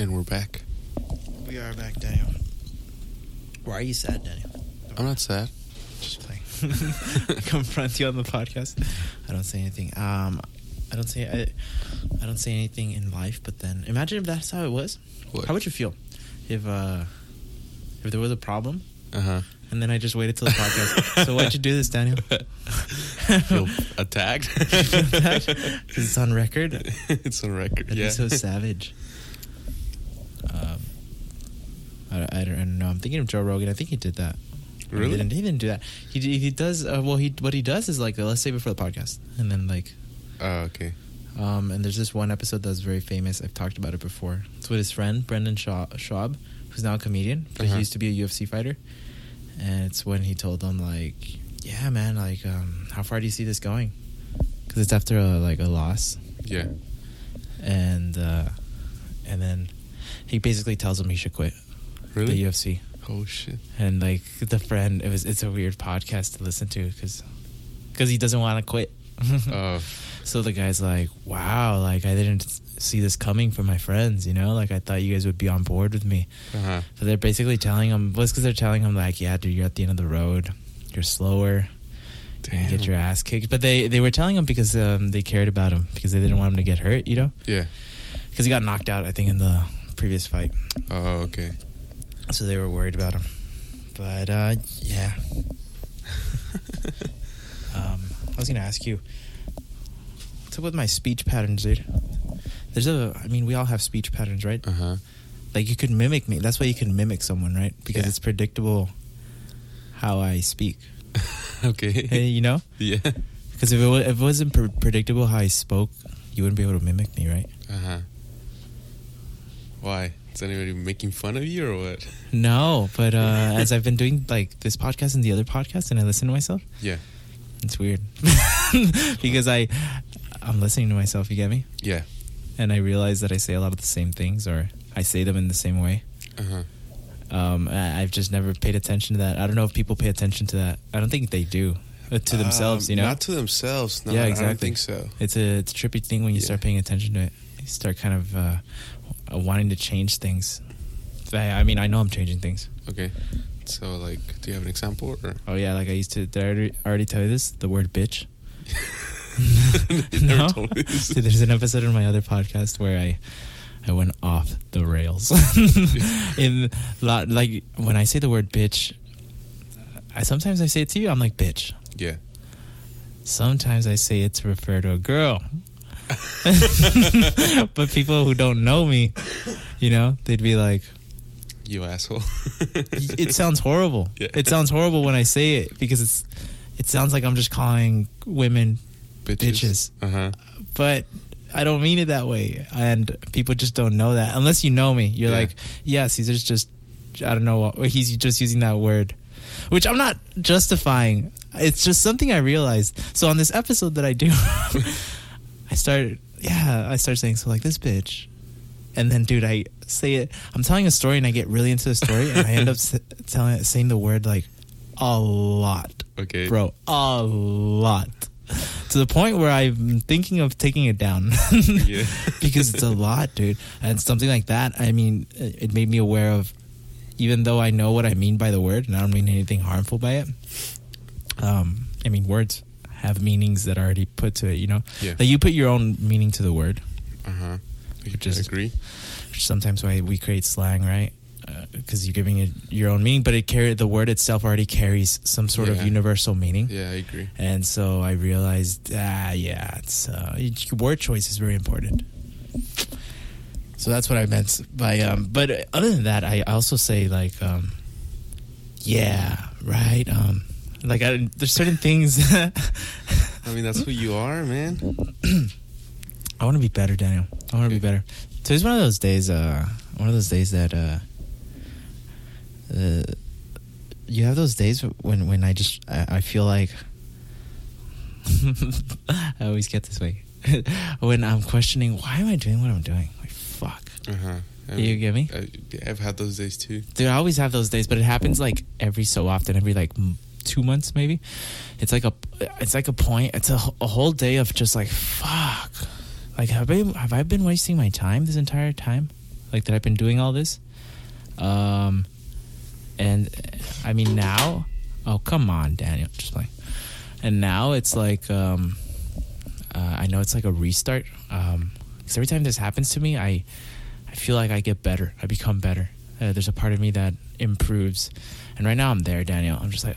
And we're back. We are back, Daniel. Why are you sad, Daniel? I'm not sad. Just playing. Confront you on the podcast. I don't say anything. Um, I don't say I, I don't say anything in life. But then, imagine if that's how it was. What? How would you feel if uh if there was a problem Uh huh. and then I just waited till the podcast? so why'd you do this, Daniel? Feel attacked? Because it's on record. it's on record. That'd yeah. be so savage. Um, I, I don't know. I'm thinking of Joe Rogan. I think he did that. He Really? didn't, he didn't do that. He he does. Uh, well, he what he does is like uh, let's save it for the podcast, and then like Oh, okay. um, and there's this one episode that's very famous. I've talked about it before. It's with his friend Brendan Schaub, Schaub who's now a comedian, but Uh-huh. he used to be a UFC fighter. And it's when he told them like, "Yeah, man, like, um, how far do you see this going?" Because it's after a like a loss, Yeah. and uh, and then he basically tells him he should quit Really? the UFC. Oh shit. And like the friend, it was it's a weird podcast to listen to because because he doesn't want to quit. Oh. So the guy's like, "Wow, like I didn't see this coming from my friends, you know? Like I thought you guys would be on board with me." Uh huh. But they're basically telling him, it's because they're telling him like, "Yeah, dude, you're at the end of the road. You're slower. You're gonna get your ass kicked." But they they were telling him because um, they cared about him because they didn't want him to get hurt, you know? Yeah. Because he got knocked out, I think, in the previous fight. Oh, okay. So they were worried about him. But uh, yeah. Um, I was gonna ask you, what's up with my speech patterns, dude? There's a, I mean, we all have speech patterns, right? Uh huh. Like you could mimic me. That's why you can mimic someone, right? Because Yeah. it's predictable how I speak. okay. Hey, you know? Yeah. Because if it, if it wasn't pre- predictable how I spoke, you wouldn't be able to mimic me, right? Uh huh. Why? Is anybody making fun of you or what? No, but uh, as I've been doing like this podcast and the other podcast, and I listen to myself, Yeah. it's weird because I I'm listening to myself. You get me? Yeah. And I realize that I say a lot of the same things, or I say them in the same way. Uh huh. Um, I- I've just never paid attention to that. I don't know if people pay attention to that. I don't think they do uh, to themselves. Um, You know? Not to themselves. No, Yeah, I don't exactly. think so. It's a it's a trippy thing when you Yeah. start paying attention to it. You start kind of uh, wanting to change things. I, I mean, I know I'm changing things. Okay. So, like, do you have an example? Or? Oh yeah, like I used to. Did I already, already tell you this? The word bitch. no. never told this. Dude, there's an episode in my other podcast where I I went off the rails. in lot like when I say the word bitch, I sometimes I say it to you. I'm like bitch. Yeah. Sometimes I say it to refer to a girl. but people who don't know me, you know, they'd be like, You asshole. it sounds horrible. Yeah. It sounds horrible when I say it because it's it sounds like I'm just calling women bitches. Uh huh. but I don't mean it that way. And people just don't know that unless you know me. You're Yeah. like, yeah, Caesar's just, I don't know, what- he's just using that word, which I'm not justifying. It's just something I realized. So on this episode that I do, I started, yeah, I start saying so like this bitch, and then dude, I say it. I'm telling a story and I get really into the story, and I end up s- telling saying the word like a lot Okay. bro a lot to the point where i'm thinking of taking it down Yeah. because it's a lot dude and something like that i mean it it made me aware of even though i know what i mean by the word and i don't mean anything harmful by it um i mean words have meanings that are already put to it you know Yeah. like you put your own meaning to the word Uh huh. Which is- agree. which is sometimes why we create slang right because you're giving it your own meaning but it carry the word itself already carries some sort of universal meaning Yeah, I agree. And so I realized, ah, yeah, it's uh, word choice is very important. So that's what I meant by. Um, but other than that, I also say like, um, yeah, right. Um, like I, there's certain things I mean, that's who you are, man. I want to be better, Daniel. I want to be Okay. better. Today's one of those days. Uh, one of those days that uh, uh, you have those days when when I just I, I feel like I always get this way when I'm questioning why am I doing what I'm doing. Like fuck. Uh huh. You get me? I, I've had those days too. Dude, I always have those days, but it happens like every so often, every like two months maybe. It's like a, it's like a point. It's a, a whole day of just like fuck. Like have I have I been wasting my time this entire time? like that I've been doing all this. Um, and I mean now, oh come on, Daniel, just like, and now it's like, um, uh, I know it's like a restart. Um, because every time this happens to me, I, I feel like I get better. I become better. Uh, there's a part of me that improves, and right now I'm there, Daniel. I'm just like,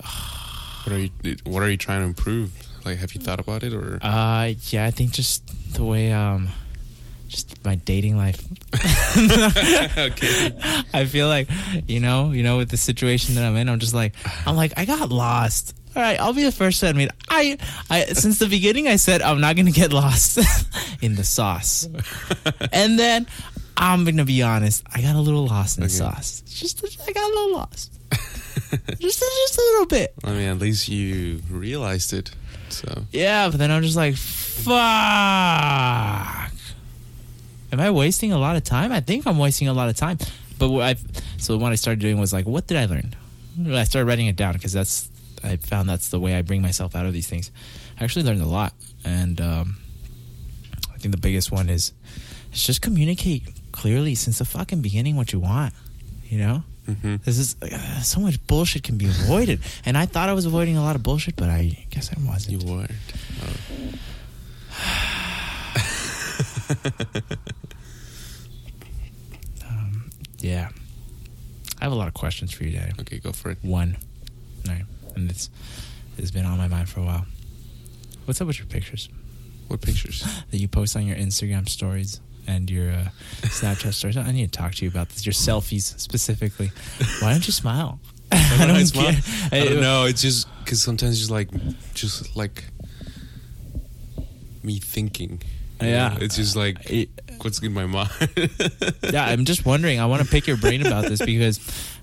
What are you What are you trying to improve? Like, have you thought about it or? Uh, yeah, I think just the way um, just my dating life. okay. I feel like, you know, you know, with the situation that I'm in, I'm just like, I'm like, I got lost. All right, I'll be the first to admit, I, I since the beginning, I said I'm not gonna get lost in the sauce, and then I'm gonna be honest, I got a little lost in the sauce. Just, I got a little lost, just, just a little bit. I mean, at least you realized it. So Yeah, but then I'm just like, fuck. Am I wasting a lot of time? I think I'm wasting a lot of time. But what I so what I started doing was like, what did I learn? I started writing it down because that's I found that's the way I bring myself out of these things. I actually learned a lot, and um, I think the biggest one is is just communicate clearly since the fucking beginning what you want. You know, hmm this is uh, so much bullshit can be avoided, and I thought I was avoiding a lot of bullshit, but I guess I wasn't. you weren't. Oh. Um, yeah. I have a lot of questions for you, Daddy. Okay, go for it. One. All right. And it's, it's been on my mind for a while. What's up with your pictures What pictures? that you post on your Instagram stories and your uh, Snapchat stories? I need to talk to you about this. Your selfies specifically. Why don't you smile? I don't smile? get- I don't know. It's just because sometimes just like, just like me thinking. Yeah. It's just like It- what's in my mind. yeah, I'm just wondering. I want to pick your brain about this because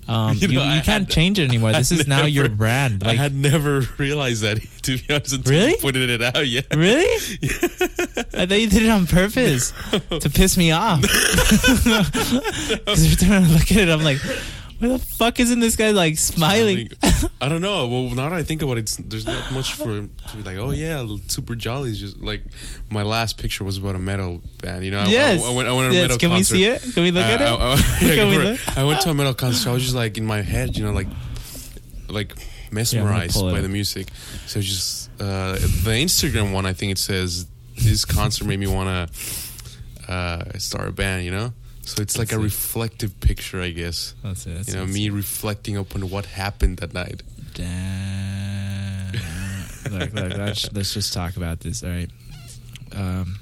um, You you, know, you, I can't had- change it anymore. This I is now your never- brand. I had never realized that to be honest until Really? you pointed it out. Yeah. really? I thought you did it on purpose to piss me off. Because every time I look at it, I'm like, where the fuck isn't this guy like smiling? I don't know. Well, now that I think about it, it's, there's not much for to be like. Oh yeah, super jolly. It's just like my last picture was about a metal band. You know, yes. I, I went, I went to a yes. metal Can concert. we see it? Can we look I, at it? I, yeah, Can we go for it. look? I went to a metal concert. I was just like in my head, you know, like like mesmerized it by the music. So just uh, the Instagram one, I think it says this concert made me want to uh, start a band. You know, so it's like a see. reflective picture, I guess. Let's see. Let's You know, me see. reflecting upon what happened that night. Damn. look, look, let's, let's just talk about this. All right. Um,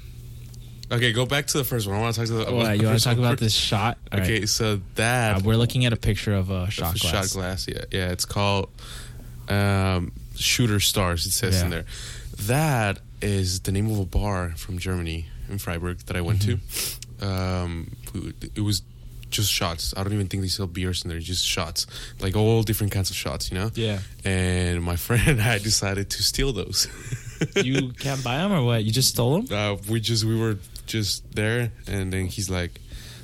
Okay, go back to the first one. I want to talk to the. you want to talk one about this shot? All right. Okay, so that Uh, we're looking at a picture of a shot glass. Shot glass, yeah, yeah. It's called um, Shooter Stars. It says in there. That is the name of a bar from Germany in Freiburg that I went Mm-hmm. to. Um, it was just shots. I don't even think they sell beers in there. Just shots, like all different kinds of shots, you know. Yeah. And my friend and I decided to steal those. You can't buy them or what? You just stole them? uh, we just we were just there, and then he's like,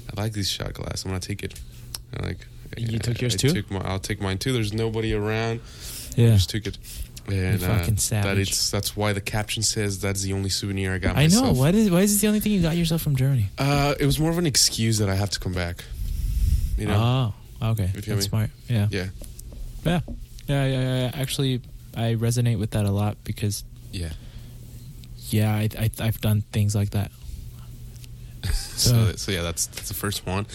"I like this shot glass. I'm gonna take it." I'm like, You took yours I too? Took my, I'll take mine too. There's nobody around. Yeah. just took it. And You uh, fucking that savage. it's that's why the caption says that's the only souvenir I got I know. myself. Why, is, why is this the only thing you got yourself from Germany? Uh, it was more of an excuse that I have to come back. You know? Oh, okay. That's smart. Yeah. yeah, Yeah. Yeah, yeah, yeah. Actually, I resonate with that a lot because, yeah. yeah, I, I, I've done things like that. So, So- so yeah, that's that's the first one.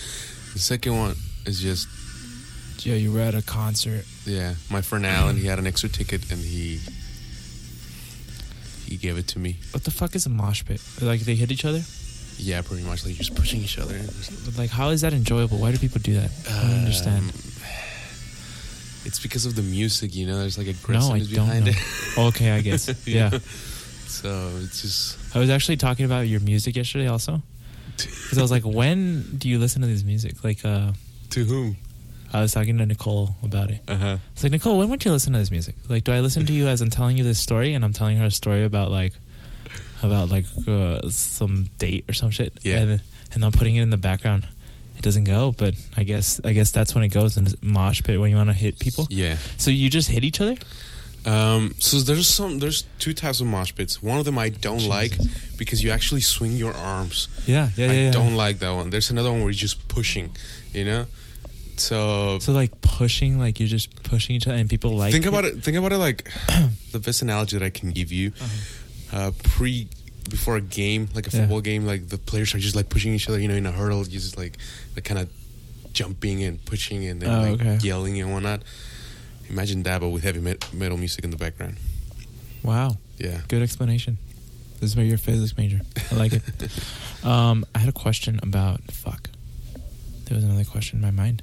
The second one is just Yeah, you were at a concert. Yeah. My friend Alan, he had an extra ticket and he he gave it to me. What the fuck is a mosh pit? Like they hit each other? Yeah, pretty much like you're just pushing each other. But, Like, how is that enjoyable? Why do people do that? I don't understand. Um, It's because of the music, you know. There's like No, aggressiveness I don't know. it. okay, I guess. Yeah. So it's just I was actually talking about your music yesterday also. Because I was like, when do you listen to this music? Like, uh, to whom? I was talking to Nicole about it. Uh huh. It's like, Nicole, when would you listen to this music? Like, do I listen to you as I'm telling you this story and I'm telling her a story about like, about like uh, some date or some shit? Yeah. And, and I'm putting it in the background. It doesn't go, but I guess I guess that's when it goes in mosh pit when you want to hit people. Yeah. So you just hit each other? Um, so there's some there's two types of mosh pits. One of them I don't like because you actually swing your arms. Yeah, yeah, I yeah. yeah. don't like that one. There's another one where you're just pushing, you know. So, So like pushing, like you're just pushing each other, and people like. think about it. Think about it like the best analogy that I can give you. Uh, pre before a game, like a Uh-huh. Yeah. football game, like the players are just like pushing each other. You know, in a hurdle, you just like like kind of jumping and pushing and then Oh, like okay. yelling and whatnot. Imagine that, but with heavy met- metal music in the background. Wow, Yeah. good explanation. This is why you're a physics major. I like it. um, I had a question about fuck. There was another question in my mind.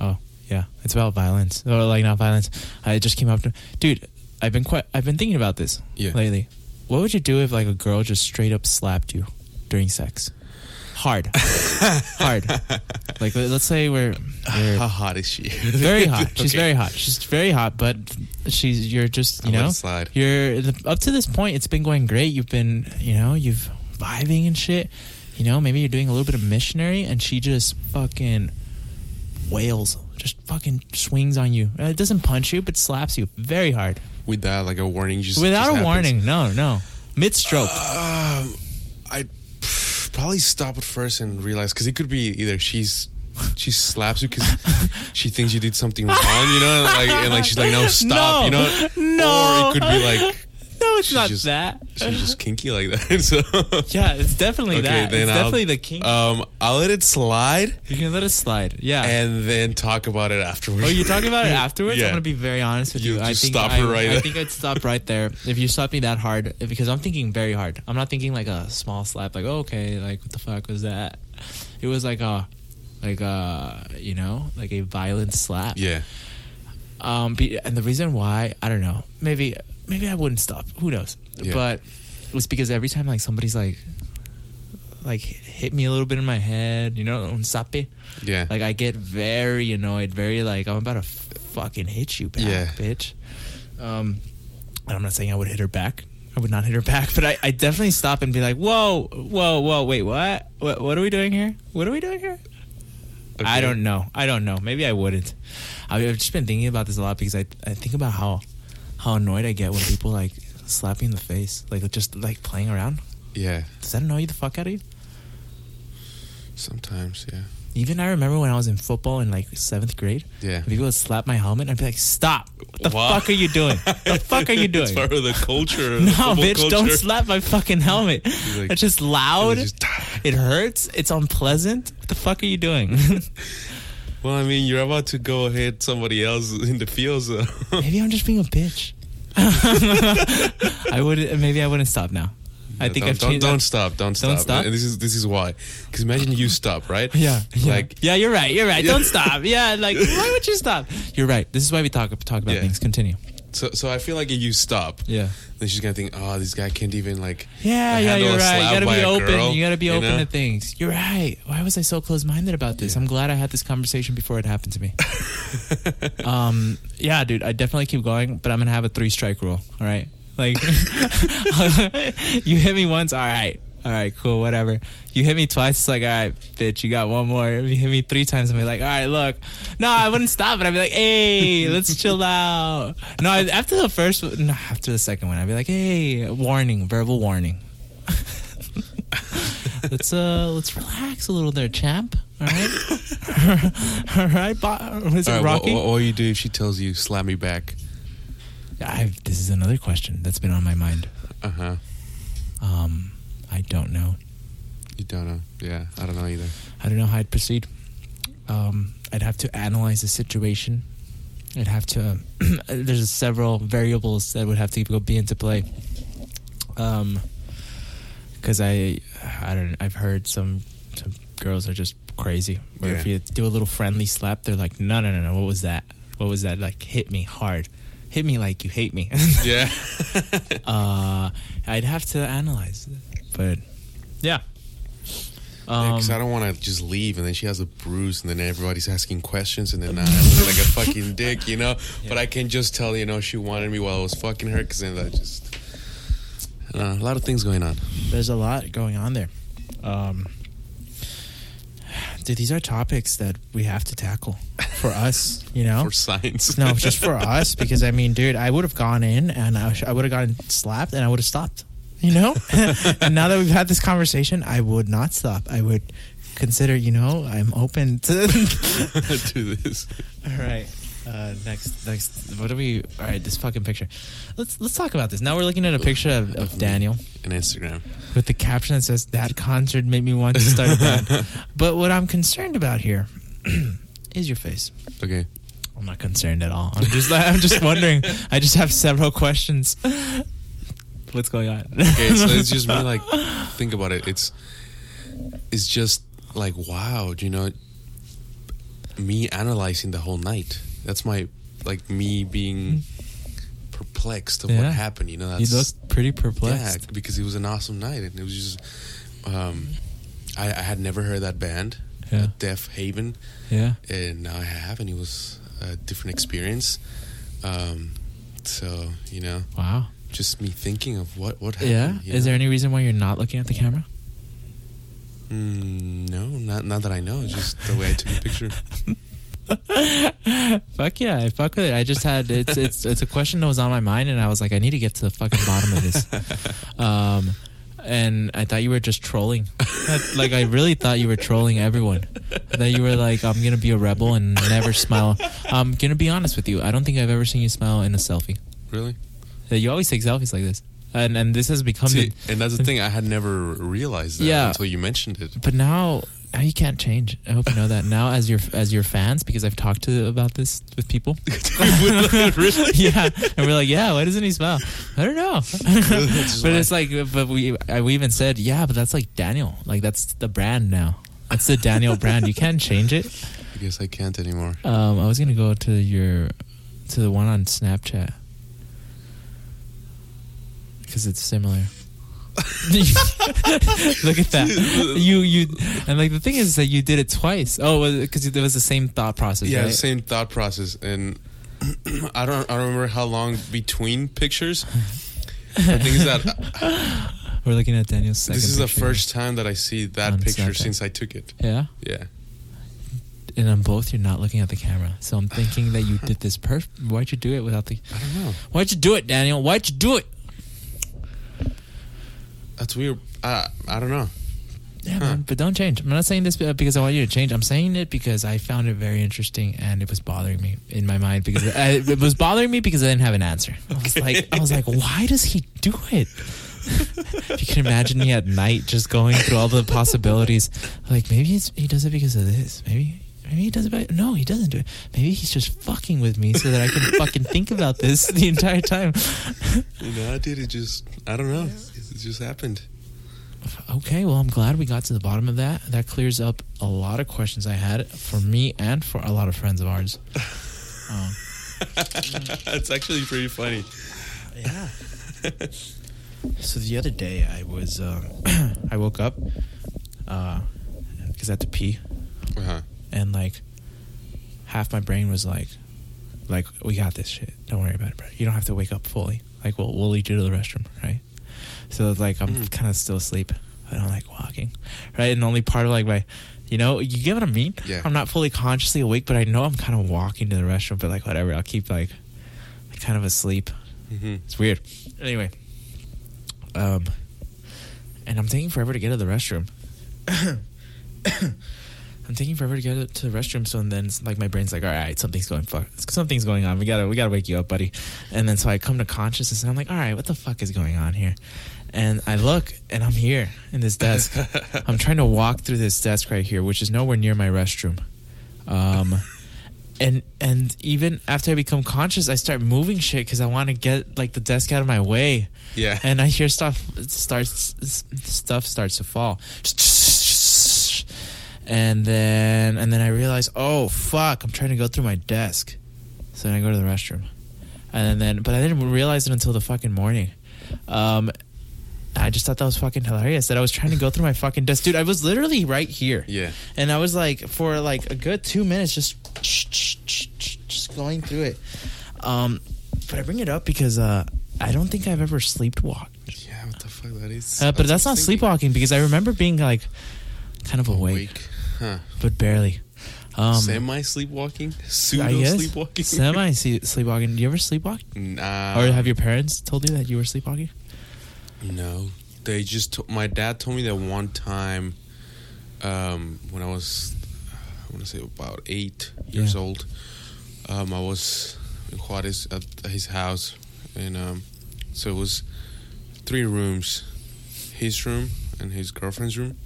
Oh yeah, it's about violence. Or like not violence. Uh, I just came up to, dude. I've been quite. I've been thinking about this Yeah. lately. What would you do if like a girl just straight up slapped you during sex? Hard, hard. Like uh, let's say we're, we're How hot is she? very hot. She's Okay. very hot. She's very hot, but she's you're just you I'll know slide. you're up to this point. It's been going great. You've been you know you've vibing and shit. You know maybe you're doing a little bit of missionary, and she just fucking wails, just fucking swings on you. Uh, It doesn't punch you, but slaps you very hard with that like a warning just without just a warning. No, no, mid stroke. Um, I probably stop at first and realize because it could be either she's she slaps you because she thinks you did something wrong, you know, and like and like she's like no stop, No. you know, No. or it could be like no, it's she's not just- that. she's just kinky like that. so Yeah, it's definitely Okay, that. then It's I'll- definitely the king. um, I'll let it slide you can let it slide. Yeah. and then talk about it afterwards. Oh, you're talking about it afterwards? Yeah. I'm gonna be very honest with you. You I think stop I, right I there. think I'd stop right there if you slap me that hard because I'm thinking very hard. I'm not thinking like a small slap, like oh, okay, like what the fuck was that? It was like a, like a, you know, like a violent slap. yeah, Um, be, and the reason why I don't know, maybe maybe I wouldn't stop. Who knows? Yeah. But it was because every time like somebody's like, like hit me a little bit in my head, you know, un sape. yeah, Like I get very annoyed, very like I'm about to f- fucking hit you back, Yeah. bitch. Um, and I'm not saying I would hit her back. I would not hit her back, but I, I definitely stop and be like, whoa, whoa, whoa, wait, what? What, what are we doing here? What are we doing here? I don't know. I don't know. Maybe I wouldn't. I've just been thinking about this a lot because I I think about how how annoyed I get when people like slap me in the face, like just like playing around. Yeah, Does that annoy you the fuck out of you? sometimes, yeah, Even I remember when I was in football in like seventh grade. yeah. People would slap my helmet. I'd be like, "Stop! What the Wow. fuck are you doing? What the fuck are you doing? It's part of the culture. no, the bitch, don't slap my fucking helmet. like- it's just loud. Just- it hurts. It's unpleasant. What the fuck are you doing? Well, I mean, you're about to go hit somebody else in the field, so maybe I'm just being a bitch. I would. Maybe I wouldn't stop now. I think don't, I've don't, changed. don't stop, don't stop. Don't stop? And this is this is why. Because imagine you stop, right? Yeah, yeah, Like yeah. You're right. You're right. Don't stop. Yeah, like why would you stop? You're right. This is why we talk talk about Yeah. things. Continue. So, so I feel like if you stop, Yeah. then she's gonna think, oh, this guy can't even like. Yeah, yeah, you're right. You gotta be open. girl, you gotta be you open know? to things. You're right. Why was I so close minded about this? Yeah. I'm glad I had this conversation before it happened to me. um, yeah, dude, I definitely keep going, but I'm gonna have a three strike rule. All right, like you hit me once, all right. All right, cool, whatever. You hit me twice, it's like, all right, bitch, you got one more. If you hit me three times, I'm like, all right, look. No, I wouldn't stop, but I'd be like, hey, let's chill out. No, after the first, no, after the second one, I'd be like, hey, warning, verbal warning. let's uh, let's relax a little there, champ. All right, all right. Bo- was it All right, what, Rocky? what, what you do if she tells you slap me back? I've, this is another question that's been on my mind. Uh huh. Um, I don't know. You don't know. Yeah, I don't know either. I don't know how I'd proceed. Um, I'd have to analyze the situation. I'd have to. there's several variables that would have to go be into play. Um, because I, I don't. I've heard some some girls are just crazy. Where if you do a little friendly slap, they're like, no, no, no, no. What was that? What was that? Like, hit me hard. Hit me like you hate me. Yeah. uh, I'd have to analyze, it. but yeah. Um, Because I don't want to just leave and then she has a bruise and then everybody's asking questions and then I look like a fucking dick, you know. But I can just tell, you know, she wanted me while I was fucking her because then that just uh, a lot of things going on. there's a lot going on there. Um, dude, these are topics that we have to tackle for us. You know, For science. no, just for us because I mean, dude, I would have gone in and I, I would have gotten slapped and I would have stopped. You know, and now that we've had this conversation, I would not stop. I would consider. You know, I'm open to. do this. All right. Uh, next, next. What do we? All right, this fucking picture. Let's let's talk about this. Now we're looking at a picture of, of Daniel And Instagram. with the caption that says that concert made me want to start a band. but what I'm concerned about here is your face. Okay. I'm not concerned at all. I'm just I'm just wondering. I just have several questions. What's going on? Okay, so it's just me like think about it. It's it's just like wow, you know, me analyzing the whole night. That's my like me being perplexed of Yeah. what happened. You know, you that's look pretty yeah, perplexed. because it was an awesome night, and it was just. Um, I, I had never heard that band, Yeah. uh, Deafheaven, Yeah. and now I have, and it was a different experience. Um, so you know, Wow. Just me thinking of what what happened. Yeah. Is there any reason why you're not looking at the camera? Mm, no, not not that I know. It's just the way I took the picture. Fuck yeah, I fuck with it. I just had it's it's it's a question that was on my mind, and I was like, I need to get to the fucking bottom of this. Um, and I thought you were just trolling. like I really thought you were trolling everyone. That you were like, I'm gonna be a rebel and never smile. I'm gonna be honest with you. I don't think I've ever seen you smile in a selfie. Really? You always take selfies like this, and and this has become. See, the, and that's the thing. I had never realized that Yeah. until you mentioned it. but now. Now you can't change. I hope you know that now, as your as your fans, because I've talked to about this with people. really? yeah, and we're like, yeah. Why doesn't he smile? I don't know. But it's like, but we I, we even said, yeah, but that's like Daniel. Like that's the brand now. That's the Daniel brand. You can't change it. I guess I can't anymore. Um, I was gonna go to your to the one on Snapchat because it's similar. Look at that. You you and like the thing is that you did it twice. Oh, because it was the same thought process. Yeah, right? same thought process, and I don't I don't remember how long between pictures. The thing is that We're looking at Daniel's second. this is the first time that I see that picture Snapchat. since I took it. Yeah. Yeah. and on both you're not looking at the camera. So I'm thinking that you did this perf. Why'd you do it without the? I don't know. Why'd you do it, Daniel? Why'd you do it? That's weird. I I don't know. Yeah, Huh. man. But don't change. I'm not saying this uh, because I want you to change. I'm saying it because I found it very interesting and it was bothering me in my mind because I, it was bothering me because I didn't have an answer. I was like, I was like, why does he do it? if you can imagine me at night just going through all the possibilities, like maybe it's, he does it because of this. Maybe maybe he does it. By, no, he doesn't do it. Maybe he's just fucking with me so that I can fucking think about this the entire time. You know, I did it just I don't know. Just happened. Okay, well, I'm glad we got to the bottom of that. That clears up a lot of questions I had for me and for a lot of friends of ours. Um, it's actually pretty funny. yeah. so the other day, I was, uh, I woke up because I had to pee, Uh-huh. and like half my brain was like, like we got this shit. Don't worry about it, bro. You don't have to wake up fully. Like we'll we'll lead you to the restroom, right? So it's like I'm Mm. kind of still asleep. I don't like walking, right? And only part of like my, you know, you get what I mean? Yeah. I'm not fully consciously awake, but I know I'm kind of walking to the restroom. But like whatever, I'll keep like, kind of asleep. hmm It's weird. Anyway, um, and I'm taking forever to get to the restroom. I'm taking forever to get to the restroom. So and then like my brain's like, all right, something's going fuck, something's going on. We gotta we gotta wake you up, buddy. And then so I come to consciousness and I'm like, all right, what the fuck is going on here? And I look and I'm here in this desk. I'm trying to walk through this desk right here, which is nowhere near my restroom. Um, and and even after I become conscious, I start moving shit because I want to get like the desk out of my way. Yeah. And I hear stuff starts stuff starts to fall. And then and then I realize, oh fuck, I'm trying to go through my desk. So then I go to the restroom. And then but I didn't realize it until the fucking morning. Um I just thought that was fucking hilarious that I was trying to go through my fucking desk. Dude, I was literally right here. Yeah. And I was like, for like a good two minutes, just just going through it. Um, but I bring it up because uh, I don't think I've ever sleepwalked. Yeah, what the fuck that is? Uh, but that's not sleepwalking because I remember being like kind of awake. Awake. Huh. but barely. Um, Semi sleepwalking? Pseudo sleepwalking? semi sleepwalking. Do you ever sleepwalk? Nah. or have your parents told you that you were sleepwalking? No, they just. To- my dad told me that one time, um, when I was, I want to say about eight years Yeah. old. Um, I was in Juarez at his house, and um, so it was three rooms, his room and his girlfriend's room,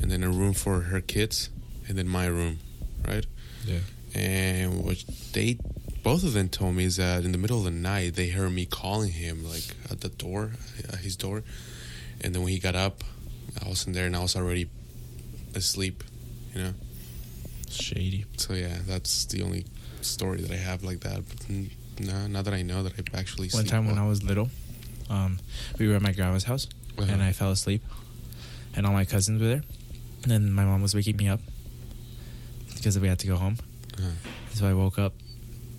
and then a room for her kids, and then my room, right? Yeah. And what they both of them told me is that in the middle of the night they heard me calling him like at the door, at his door, and then when he got up, I wasn't there and I was already asleep, you know. Shady. So yeah, that's the only story that I have like that. But no, not that I know that I've actually. One time when I was little, um, we were at my grandma's house Uh-huh. and I fell asleep, and all my cousins were there. And then my mom was waking me up because we had to go home. Uh-huh. So I woke up,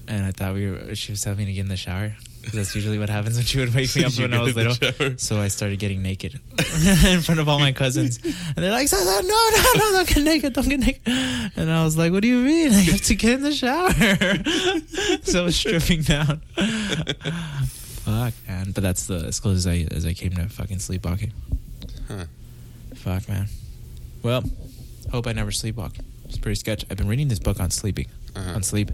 and I thought we were. She was telling me to get in the shower. 'Cause That's usually what happens when she would wake me up when I was little. shower. So I started getting naked in front of all my cousins, and they're like, "No, no, no, don't get naked, don't get naked." And I was like, "What do you mean? I have to get in the shower." so I was stripping down. Fuck, man. But that's the as close as I as I came to fucking sleepwalking. Huh. Fuck, man. Well, hope I never sleepwalk. It's pretty sketch. I've been reading this book on sleeping, Uh-huh. on sleep.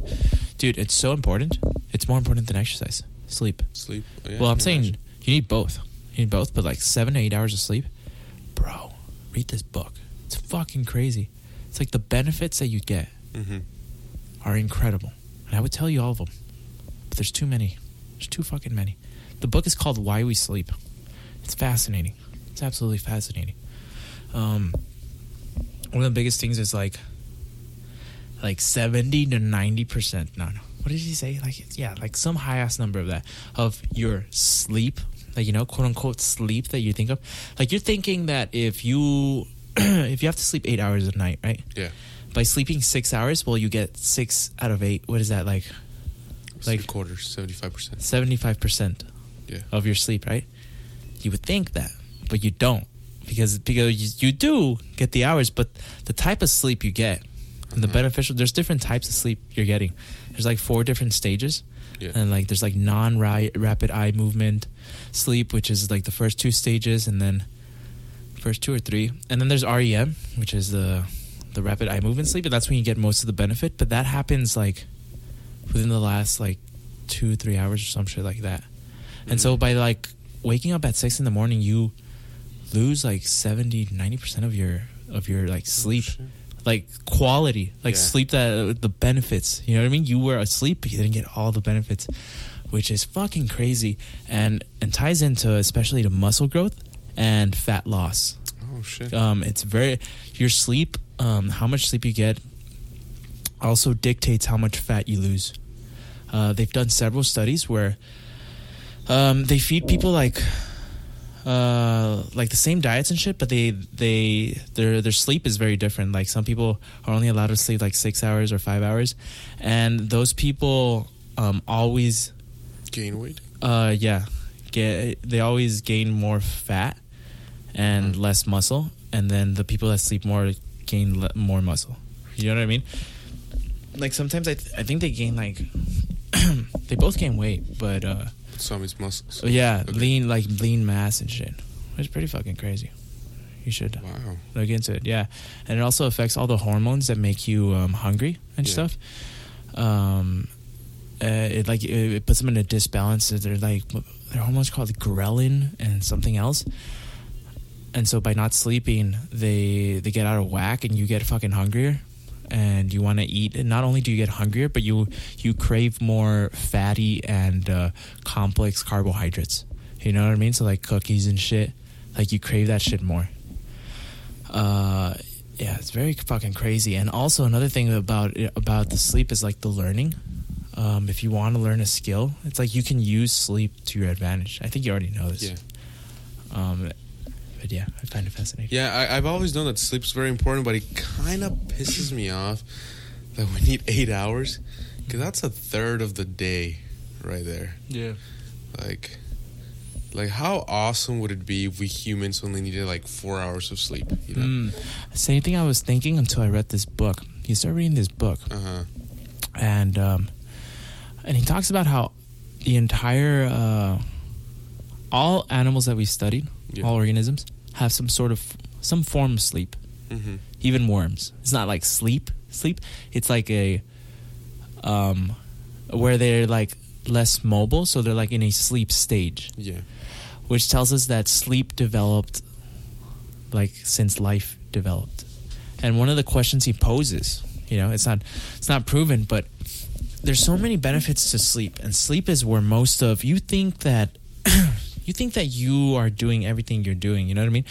Dude, it's so important. It's more important than exercise. Sleep. Sleep. Oh, yeah, well, I'm saying imagine. you need both. You need both, but like seven to eight hours of sleep, bro. Read this book. It's fucking crazy. It's like the benefits that you get Mhm. are incredible, and I would tell you all of them, but there's too many. There's too fucking many. The book is called Why We Sleep. It's fascinating. It's absolutely fascinating. Um, one of the biggest things is like, like seventy to ninety percent. No, no. What did he say? Like, yeah, like some high ass number of that of your sleep, like you know, quote unquote sleep that you think of. Like you're thinking that if you if you have to sleep eight hours a night, right? Yeah. By sleeping six hours, well, you get six out of eight. What is that like? Like Like- quarters, seventy five percent. Seventy five percent Yeah. of your sleep, right? You would think that, but you don't because because you, you do get the hours, but the type of sleep you get and the beneficial. There's different types of sleep you're getting. There's like four different stages, Yeah. and like there's like non rapid eye movement sleep, which is like the first two stages, and then first two or three, and then there's REM, which is the the rapid eye movement sleep, and that's when you get most of the benefit. But that happens like within the last like two three hours or some shit like that. And so Mhm. by like waking up at six in the morning, you lose like 70, 90 percent of your of your like sleep, shit. Like quality, like Yeah. sleep that the benefits. You know what I mean? You were asleep, but you didn't get all the benefits, which is fucking crazy, and and ties into especially to muscle growth and fat loss. Oh shit. Um, it's very your sleep, um, how much sleep you get, also dictates how much fat you lose. Uh, they've done several studies where um, they feed people like uh, like the same diets and shit, but they they their their sleep is very different. Like some people are only allowed to sleep like six hours or five hours, and those people um, always Gain weight. uh yeah, get they always gain more fat and less muscle, and then the people that sleep more gain le- more muscle. You know what I mean? Like sometimes I th- I think they gain like they both gain weight, but uh Some is muscles. yeah, Okay. lean like lean mass and shit. It's pretty fucking crazy. You should Wow. look into it. Yeah, and it also affects all the hormones that make you um, hungry and Yeah. stuff. Um, uh, it like it, it puts them in a disbalance. They're like they're hormones called ghrelin and something else. And so by not sleeping, they they get out of whack, and you get fucking hungrier, and you want to eat. And not only do you get hungrier, but you you crave more fatty and uh, complex carbohydrates. You know what I mean? So like cookies and shit, like you crave that shit more uh yeah it's very fucking crazy and also another thing about about the sleep is like the learning um if you want to learn a skill it's like you can use sleep to your advantage i think you already know this Yeah. um but yeah i find it fascinating Yeah, I, I've always known that sleep's very important, but it kind of pisses me off that we need eight hours because that's a third of the day right there. yeah Like, Like, how awesome would it be if we humans only needed like four hours of sleep? You know? Mm. Same thing I was thinking until I read this book. You start reading this book, Uh huh. and um, and he talks about how the entire uh, all animals that we studied, Yeah. all organisms, have some sort of some form of sleep. Mm-hmm. Even worms. It's not like sleep, sleep. It's like a um, where they're like less mobile, so they're like in a sleep stage, Yeah. which tells us that sleep developed like since life developed. And one of the questions he poses, you know, it's not it's not proven, but there's so many benefits to sleep, and sleep is where most of you think that you think that you are doing everything you're doing. You know what I mean?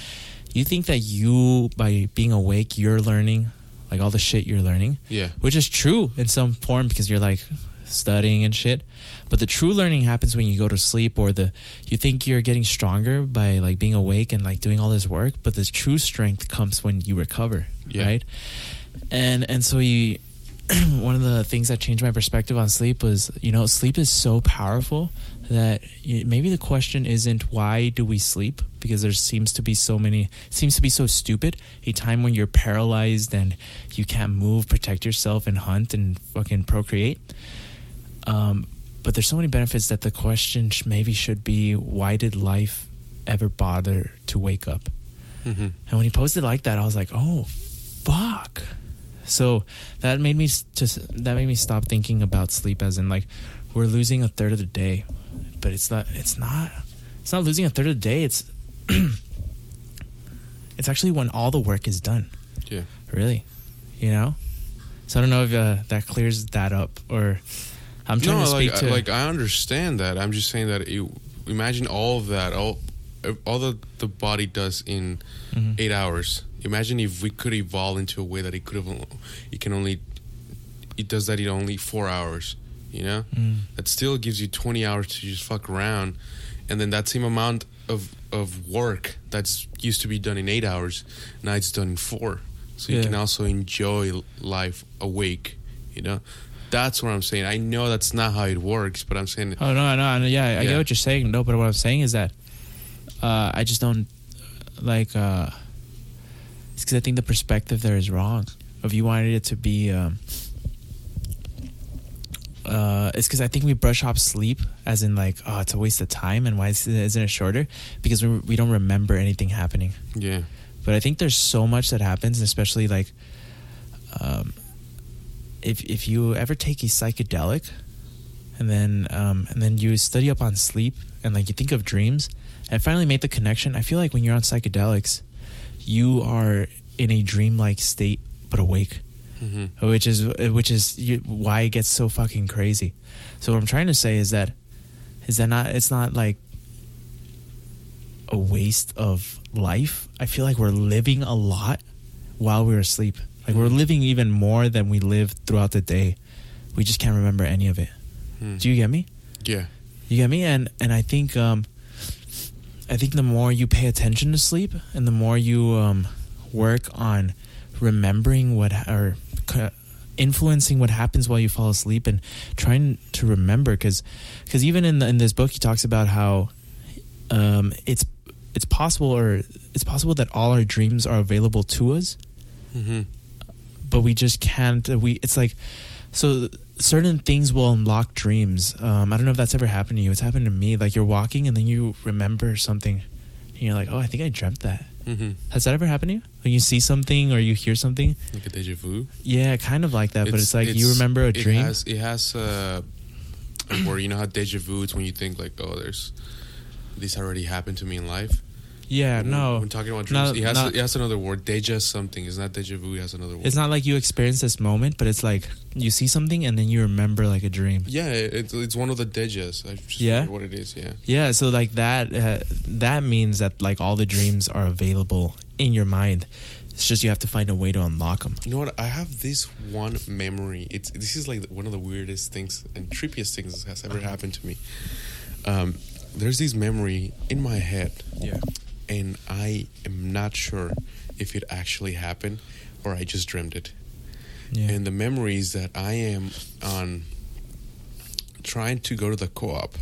You think that you by being awake, you're learning like all the shit you're learning, Yeah. which is true in some form because you're like studying and shit. But the true learning happens when you go to sleep, or the you think you're getting stronger by like being awake and like doing all this work. But the true strength comes when you recover, Yeah. right? And and so you, one of the things that changed my perspective on sleep was you know sleep is so powerful that maybe the question isn't why do we sleep? Because there seems to be so many seems to be so stupid. A time when you're paralyzed and you can't move protect yourself and hunt and fucking procreate. Um, but there's so many benefits that the question sh- maybe should be why did life ever bother to wake up? Mm-hmm. and when he posted like that, I was like, "Oh, fuck!" So that made me just that made me stop thinking about sleep as in like we're losing a third of the day, but it's not. It's not. It's not losing a third of the day. It's it's actually when all the work is done. Yeah. Really, you know. So I don't know if uh, that clears that up, or I'm trying no, to speak like, to like I understand that. I'm just saying that you imagine all of that, all all that the body does in Mhm. eight hours. Imagine if we could evolve into a way that it could have, it can only, it does that in only four hours. You know, Mm. that still gives you 20 hours to just fuck around, and then that same amount of of work that's used to be done in eight hours, now it's done in four. So you can also enjoy life awake. You know, that's what I'm saying. I know that's not how it works, but I'm saying Oh no, no, no yeah, I get what you're saying. No, but what I'm saying is that uh, I just don't like. Uh, it's because I think the perspective there is wrong. If you wanted it to be, um, uh, it's because I think we brush off sleep as in like, oh, it's a waste of time, and why is- isn't it shorter? Because we we don't remember anything happening. yeah, But I think there's so much that happens, especially like, um, if if you ever take a psychedelic, and then um, and then you study up on sleep and like you think of dreams, and finally make the connection. I feel like when you're on psychedelics, you are in a dreamlike state but awake, hmm which is which is why it gets so fucking crazy. So what I'm trying to say is that is that not it's not like a waste of life. I feel like we're living a lot while we're asleep. Like we're living even more than we live throughout the day. We just can't remember any of it. Hmm. Do you get me? yeah, You get me? And and I think um I think the more you pay attention to sleep and the more you um work on remembering what ha- or influencing what happens while you fall asleep and trying to remember cuz cuz even in the, in this book he talks about how um it's it's possible or it's possible that all our dreams are available to us. Hmm but we just can't we it's like so certain things will unlock dreams. Um, i don't know if that's ever happened to you. It's happened to me. Like you're walking and then you remember something and you're like oh i think i dreamt that hmm has that ever happened to you? When you see something or you hear something? Like a deja vu. yeah kind of like that but it's like you remember a it dream? Has, it has uh, where you know how deja vu is when you think like, oh, there's this already happened to me in life. Yeah When- no when talking about dreams, it has not- it has another word. Deja something. It's not deja vu. It has another word. it's not like you experience this moment but it's like you see something and then you remember like a dream Yeah, it, it's it's one of the dejas. I just Yeah? what it is. Yeah. Yeah, so like that uh, that means that like all the dreams are available in your mind. It's just you have to find a way to unlock them. You know what? I have this one memory. It's this is like one of the weirdest things and trippiest things that has ever happened to me. Um, there's this memory in my head, Yeah. And I am not sure if it actually happened or I just dreamed it. Yeah. And the memory is that I am on trying to go to the co-op.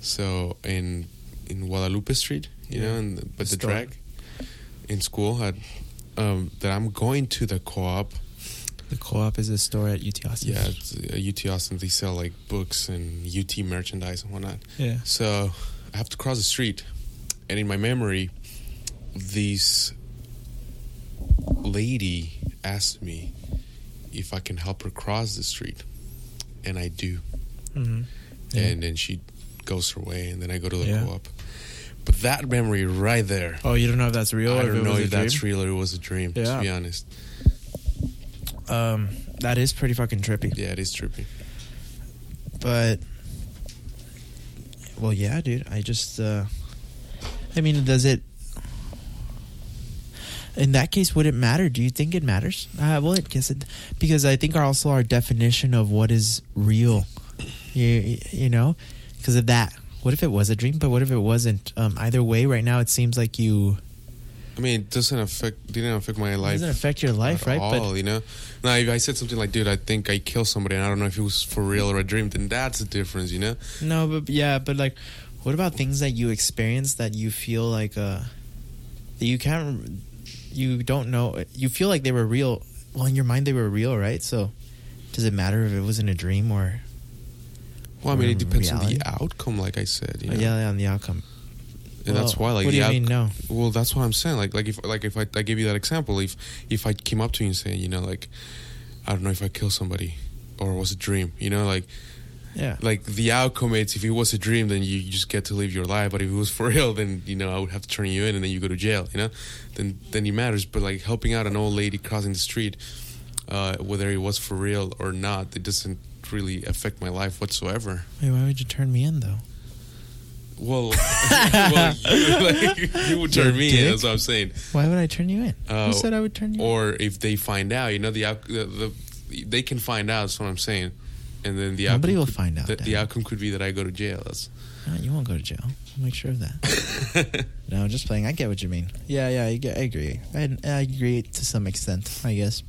So in in Guadalupe Street, you Yeah. know, and but the Store. drag in school had um, that I'm going to the co-op. The co-op is a store at UT Austin. Yeah, it's, uh, UT Austin. They sell like books and UT merchandise and whatnot. Yeah. So I have to cross the street, and in my memory, this lady asked me if I can help her cross the street, and I do. hmm Yeah. And then she goes her way, and then I go to the Yeah. co-op. But that memory right there, oh, you don't know if that's real I or don't it know if that's dream? real or it was a dream. To be honest, Um, that is pretty fucking trippy. yeah, it is trippy. But well, yeah, dude. I just uh I mean, does it in that case would it matter? Do you think it matters? Uh, well, I guess it because I think also our definition of what is real, you you know, because of that. What if it was a dream? But what if it wasn't? Um, either way, right now it seems like you I mean, it doesn't affect didn't affect my it life. doesn't affect your life, right? All, you know. Now, if I said something like, "Dude, I think I killed somebody," and I don't know if it was for real or a dream, then that's the difference, you know. No, but yeah, but like, what about things that you experience that you feel like uh, that you can't, you don't know, you feel like they were real. Well, in your mind, they were real, right? So, does it matter if it was in a dream or? Well, I mean, it depends reality? on the outcome, like I said. You know? Oh, yeah, yeah, on the outcome. and that's why, like, what do you mean? No. Well, that's what I'm saying. Like, like if, like if I, I gave you that example, if, if I came up to you and saying, you know, like, I don't know if I killed somebody, or it was a dream, you know, like, Yeah. like the outcome is if it was a dream, then you just get to live your life. But if it was for real, then you know I would have to turn you in, and then you go to jail. You know, then then it matters. But like helping out an old lady crossing the street, uh, whether it was for real or not, it doesn't really affect my life whatsoever. Wait, why would you turn me in though? Well, well you, like, you would turn You me in. That's what I'm saying. Why would I turn you in? Uh, Who said I would turn you? in? Or if they find out, you know, the, the, the they can find out. That's what I'm saying. And then the Nobody will could- find out, The, the outcome could be that I go to jail. That's No, you won't go to jail. I'll make sure of that. No, just playing. I get what you mean. Yeah, yeah, I, I agree. I, I agree to some extent, I guess.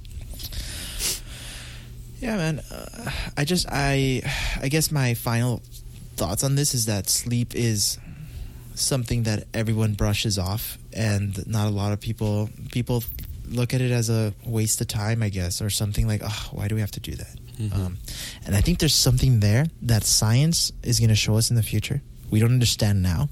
Yeah, man. Uh, I just, I, I guess my final thoughts on this is that sleep is something that everyone brushes off, and not a lot of people people look at it as a waste of time, I guess, or something like, oh, why do we have to do that? Mhm. Um, and I think there's something there that science is going to show us in the future. We don't understand now.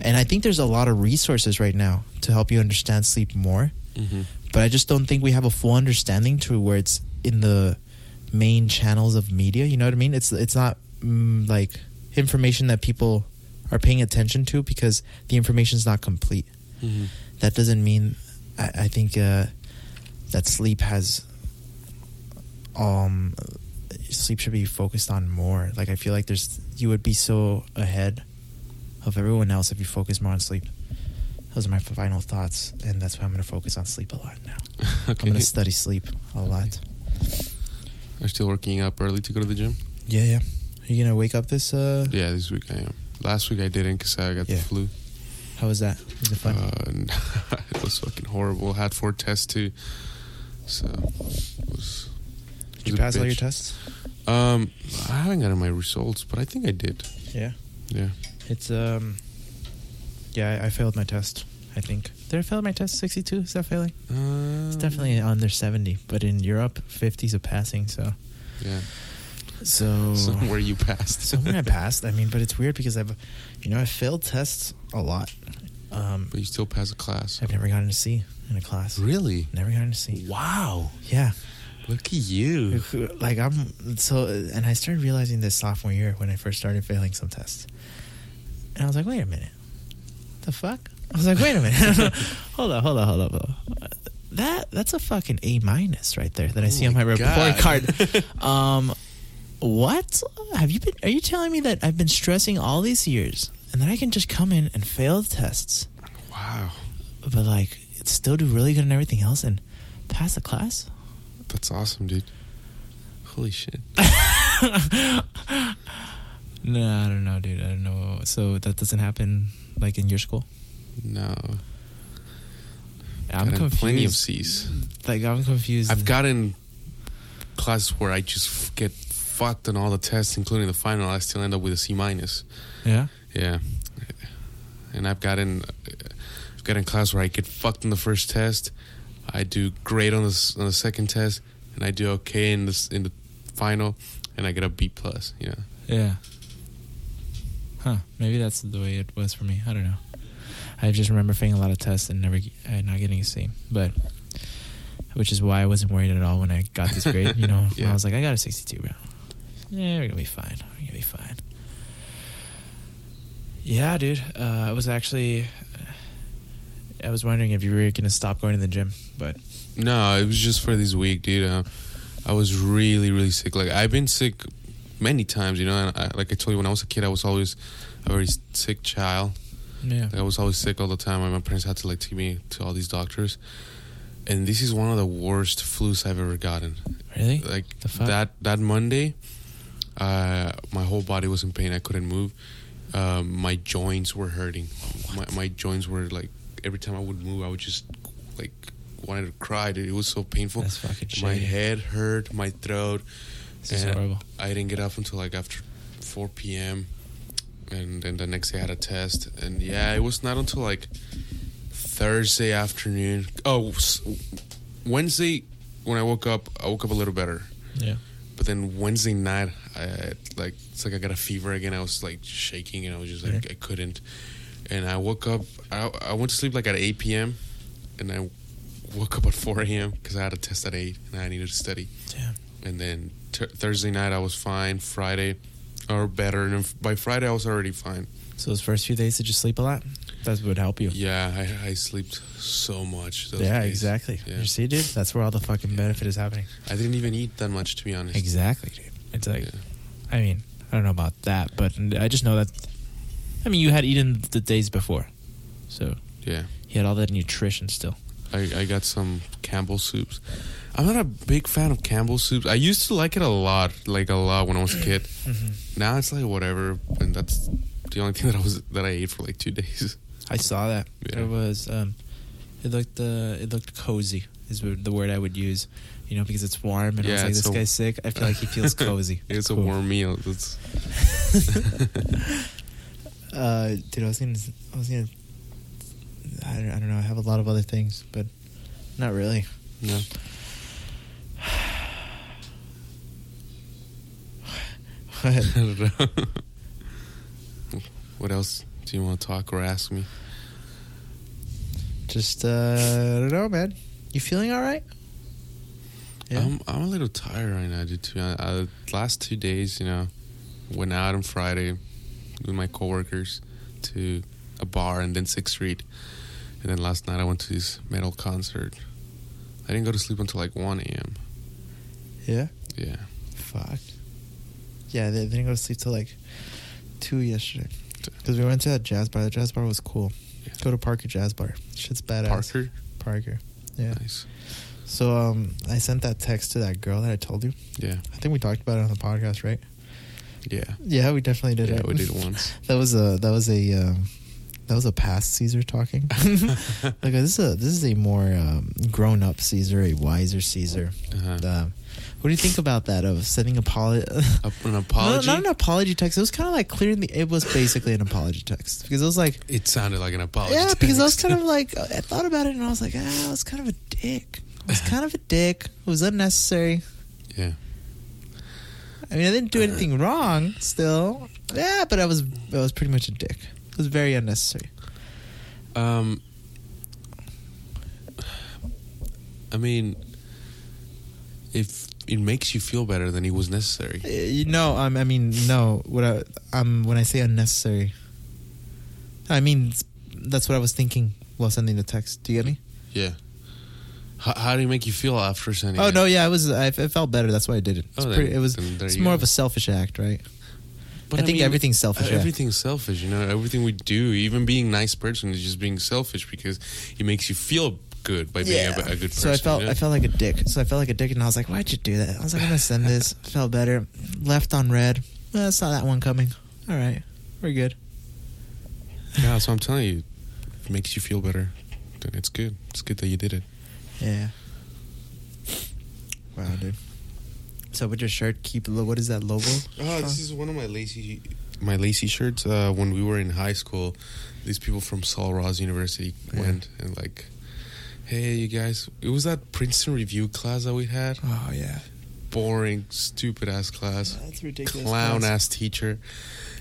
And I think there's a lot of resources right now to help you understand sleep more. Mhm. But I just don't think we have a full understanding to where it's in the main channels of media. You know what I mean? It's it's not mm, like information that people are paying attention to because the information is not complete. Mhm. That doesn't mean I, I think uh, that sleep has um sleep should be focused on more. Like I feel like there's you would be so ahead of everyone else if you focus more on sleep. Those are my final thoughts, and that's why I'm going to focus on sleep a lot now. I'm going to study sleep a lot. Are you still working up early to go to the gym? Yeah, yeah. Are you going to wake up this? uh Yeah, this week I am. Last week I didn't because I got Yeah. the flu. How was that? Was it fun? Uh, it was fucking horrible. Had four tests too, so it was. Did you pass all your tests? Um, I haven't gotten my results, but I think I did. Yeah. Yeah. It's um. Yeah, I, I failed my test. I think. Did I fail my test? Sixty-two? Is that failing? Uh, It's definitely under seventy, but in Europe, fifties a passing. So, Yeah. so Somewhere you passed. somewhere I passed. I mean, but it's weird because I've, you know, I failed tests a lot. Um, but you still pass a class. I've never gotten a C in a class. Really? Never gotten a C. Wow. Yeah. Look at you. Like I'm so, and I started realizing this sophomore year when I first started failing some tests, and I was like, wait a minute, the fuck? I was like, wait a minute, hold on, hold on, hold on, hold on. That that's a fucking A minus right there that I Oh see on my my report card. um, what have you been? Are you telling me that I've been stressing all these years and then I can just come in and fail the tests, Wow. but like still do really good in everything else and pass the class? That's awesome, dude. Holy shit. No, I don't know, dude. I don't know. So that doesn't happen like in your school. No. I'm confused. Plenty of C's. Like I'm confused. I've gotten classes where I just get fucked on all the tests, including the final. I still end up with a C minus. yeah. Yeah. and I've gotten I've gotten class where I get fucked in the first test, I do great on the on the second test, and I do okay in this in the final, and I get a B plus. You know. Yeah. Huh. Maybe that's the way it was for me. I don't know. I just remember failing a lot of tests and never uh, not getting a C. But which is why I wasn't worried at all when I got this grade. You know, Yeah. I was like, I got a 62, bro. Yeah, we're gonna be fine. We're gonna be fine. Yeah, dude. Uh, I was actually. I was wondering if you were gonna stop going to the gym, but No, it was just for this week, dude. Uh, I was really, really sick. Like I've been sick many times, you know. And I, like I told you, when I was a kid, I was always a very sick child. yeah, Like, I was always sick all the time. My parents had to like take me to all these doctors. And this is one of the worst flus I've ever gotten. really. Like The fuck? that that Monday, uh, my whole body was in pain. I couldn't move. Um, my joints were hurting. My my joints were like every time I would move, I would just like wanted to cry. Dude. It was so painful. That's fucking My shitty. head hurt, my throat. This is horrible. I didn't get up until like after 4 p.m. And then the next day I had a test. And yeah, it was not until like Thursday afternoon. Oh, Wednesday when I woke up, I woke up a little better. Yeah. But then Wednesday night, I like it's like I got a fever again. I was like shaking and I was just like Yeah. I couldn't. And I woke up. I, I went to sleep like at 8 p.m. And I woke up at 4 a.m. because I had a test at 8 and I needed to study. Damn. And then t- Thursday night I was fine. Friday, or better. And by Friday I was already fine. So those first few days, did you sleep a lot? That would help you. Yeah, I, I slept so much. Those yeah, days. exactly. Yeah. You see, dude, that's where all the fucking benefit is happening. I didn't even eat that much to be honest. Exactly, dude. It's like, Yeah. I mean, I don't know about that, but I just know that. I mean, you had eaten the days before, so Yeah. you had all that nutrition still. I, I got some Campbell soups. I'm not a big fan of Campbell soups. I used to like it a lot, like a lot when I was a kid. Now it's like whatever, and that's the only thing that I was that I ate for like two days. I saw that. Yeah. It was. Um, it looked. Uh, it looked cozy. Is the word I would use. You know, because it's warm, and I was Yeah, like, this so- guy's sick. I feel like he feels cozy. It's Cool. a warm meal. That's Uh, dude, I was gonna. I was gonna. I don't, I don't know. I have a lot of other things, but not really. no. I don't know. what else do you want to talk or ask me? Just uh, I don't know, man. You feeling all right? Yeah. I'm I'm a little tired right now, dude. To be honest, uh, last two days, you know, went out on Friday with my coworkers to a bar and then Sixth Street, and then last night I went to this metal concert. I didn't go to sleep until like one a.m. yeah. Yeah, Fuck. Yeah, they, didn't go to sleep till like two yesterday. Because we went to that jazz bar. The jazz bar was cool. Yeah. Go to Parker Jazz Bar. Shit's badass. Parker, Parker. Yeah. nice. So um, I sent that text to that girl that I told you. Yeah, I think we talked about it on the podcast, right? Yeah, Yeah, we definitely did. yeah. right? We did it once. That was a that was a um, that was a past Caesar talking. like this is a this is a more um, grown up Caesar, a wiser Caesar. Uh-huh. Um, what do you think about that? Of sending apology? A- an apology. not an apology text. It was kind of like clearing the. It was basically an apology text because it was like, it sounded like an apology. yeah, because I was kind of like, I thought about it and I was like, ah, I was kind of a dick. I was kind of a dick. It was unnecessary. yeah. I mean, I didn't do anything wrong. Still, yeah, but I was I was pretty much a dick. It was very unnecessary. Um, I mean, if it makes you feel better, then it was necessary. Uh, You know, um, I mean, no. What I um when I say unnecessary, I mean that's what I was thinking while sending the text. Do you get me? Yeah. How, how do you make you feel after sending? Oh it? no, yeah, I was. I, I felt better. That's why I did it. It's Oh, then- pretty, it was. It's more go. of a selfish act, right? But I think everything's selfish, yeah. Everything's selfish. You know, everything we do, even being nice person, is just being selfish because it makes you feel good by being a, a good person. So I felt you know? I felt like a dick. So I felt like a dick, and I was like, "Why'd you do that?" I was like, "I'm gonna send this." felt better. Left on red. Well, I saw that one coming. All right, we're good. yeah. So I'm telling you, it makes you feel better, then it's good. It's good that you did it. Yeah. Wow, dude. So with your shirt, keep lo- what is that logo? Oh, this is one of my lacy, my lacy shirts. Uh, when we were in high school, these people from Sul Ross University Yeah. went and like, "Hey, you guys!" It was that Princeton review class that we had. Oh yeah, Boring, stupid ass class. that's ridiculous. Clown ass teacher.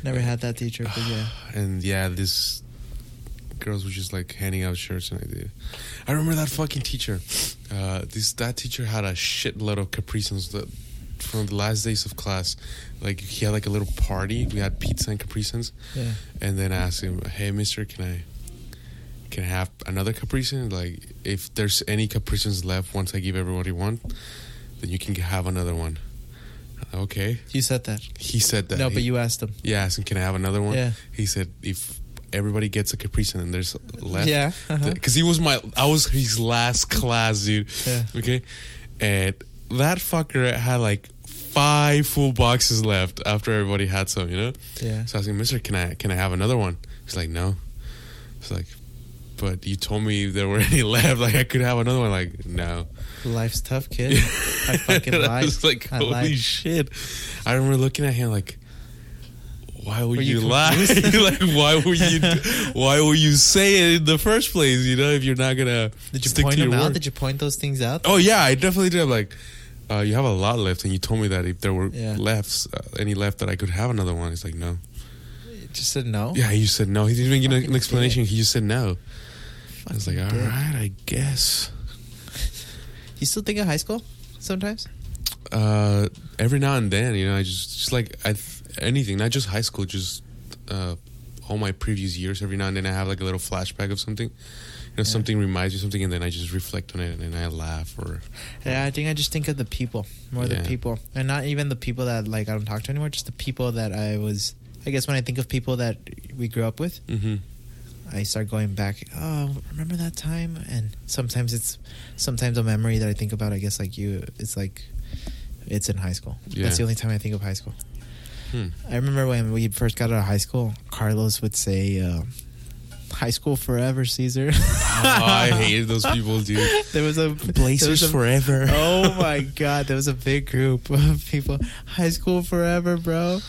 Never had that teacher, but yeah. And yeah, this girls were just like handing out shirts, and I did. I remember that fucking teacher. Uh, this that teacher had a shitload of Capri Suns that from the last days of class. Like he had like a little party. We had pizza and Capri Suns, Yeah. and then I asked him, "Hey, Mister, can I?" Can I have another Capri Sun? Like, if there's any Capri Suns left once I give everybody one, then you can have another one. Okay. You said that. He said that. no, He- but you asked him. yeah, I asked him, can I have another one? Yeah. He said, if everybody gets a Capri Sun and there's left. Yeah, uh-huh. Because he was my, I was his last class, dude. Yeah. Okay. And that fucker had like five full boxes left after everybody had some, you know? Yeah. So I was like, Mister, can I, can I have another one? He's like, no. He's like, but you told me there were any left. Like, I could have another one. Like, no. Life's tough, kid. I fucking And I lied. was like, holy lied. shit. I remember looking at him like, why would Were you, you lie? like, why would you? Why would you say it in the first place? You know, if you're not gonna Did you stick point to them your out? word. Did you point those things out? Oh yeah, I definitely did. I'm like, uh, you have a lot left, and you told me that if there were Yeah. lefts, uh, any left, that I could have another one. He's like, no. You just said no. Yeah, you said no. He didn't even give an explanation. He just said no. I was like, all Fucking right. I guess. You still think of high school sometimes? uh, every now and then, you know, I just just like I anything, not just high school, just uh, all my previous years. Every now and then, I have like a little flashback of something. You know, Yeah. something reminds me of something, and then I just reflect on it, and I laugh. Or Yeah, I think I just think of the people more the Yeah. people, and not even the people that like I don't talk to anymore. Just the people that I was. I guess when I think of people that we grew up with, mm-hmm. I start going back. Oh, remember that time? And sometimes it's sometimes a memory that I think about. I guess like you, it's like it's in high school. Yeah. That's the only time I think of high school. Hmm. I remember when we first got out of high school, Carlos would say, uh, "High school forever, Caesar." oh, I hated those people, dude. there was a Blazers was a- forever. oh my god, there was a big group of people. High school forever, bro.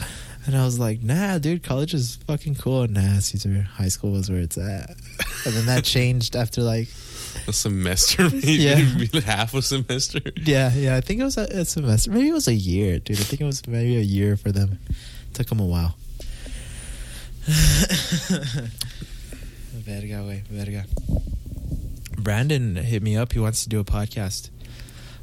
And I was like, nah, dude, college is fucking cool. Nah, Caesar, high school was where it's at. And then that changed after like, A semester, maybe, Yeah. half a semester. yeah, yeah. I think it was a, a semester. Maybe it was a year, dude. I think it was maybe a year for them. It took them a while. verga, way, verga. Brandon hit me up. He wants to do a podcast.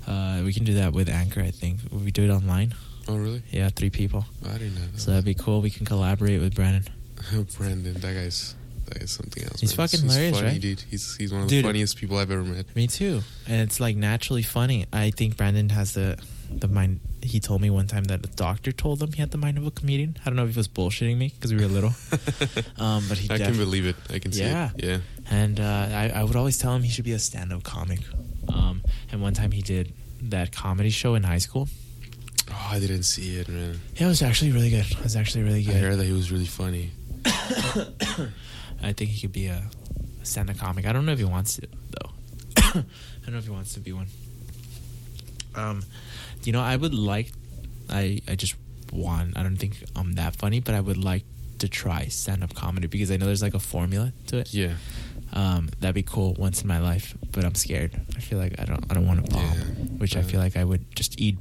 Uh, we can do that with Anchor, I think. We do it online. Oh, really? Yeah, three people. I didn't know. That. So that'd be cool. We can collaborate with Brandon. Brandon, that guy's that guy's something else. He's man. fucking hilarious, funny, right? dude. He's he's one of Dude. the funniest people I've ever met. Me too. And it's like naturally funny. I think Brandon has the the mind. He told me one time that a doctor told him he had the mind of a comedian. I don't know if he was bullshitting me because we were little. um, but he I can believe it. I can see Yeah. it. Yeah. And uh, I, I would always tell him he should be a stand-up comic. Um, and one time he did that comedy show in high school. Oh, I didn't see it, man. Yeah, it was actually really good. It was actually really good. I heard that he was really funny. I think he could be a stand-up comic. I don't know if he wants to though. I don't know if he wants to be one. Um, you know, I would like. I I just want. I don't think I'm that funny, but I would like to try stand-up comedy because I know there's like a formula to it. Yeah. Um, that'd be cool once in my life, but I'm scared. I feel like I don't. I don't want to bomb, Yeah. which I feel like I would just eat.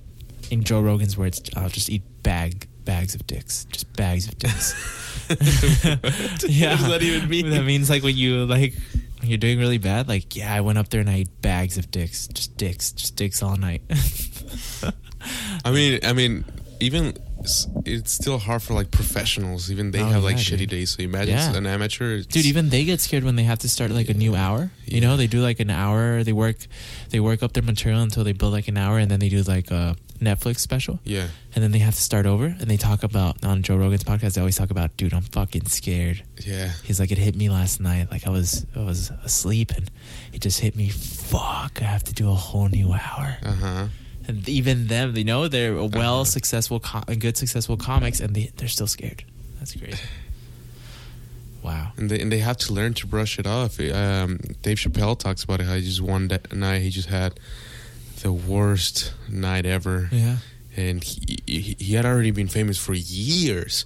In Joe Rogan's words, I'll just eat bag bags of dicks, just bags of dicks. What does that even mean? That means like when you like when you're doing really bad. Like yeah, I went up there and I ate bags of dicks, just dicks, just dicks all night. I mean, I mean, even s- it's still hard for like professionals. Even they Oh, have like yeah, shitty days. So imagine Yeah. an amateur. Dude, even they get scared when they have to start like a new hour. You know, they do like an hour. They work, they work up their material until they build like an hour, and then they do like a Netflix special, yeah, and then they have to start over. And they talk about on Joe Rogan's podcast. They always talk about, dude, I'm fucking scared. yeah. He's like, it hit me last night. Like I was, I was asleep, and it just hit me. Fuck, I have to do a whole new hour. Uh huh. And even them, they know they're a well Uh-huh. successful, good successful comics, and they they're still scared. That's crazy. Wow. And they and they have to learn to brush it off. Um, Dave Chappelle talks about it. How he just one da- night he just had the worst night ever. Yeah. and he, he he had already been famous for years,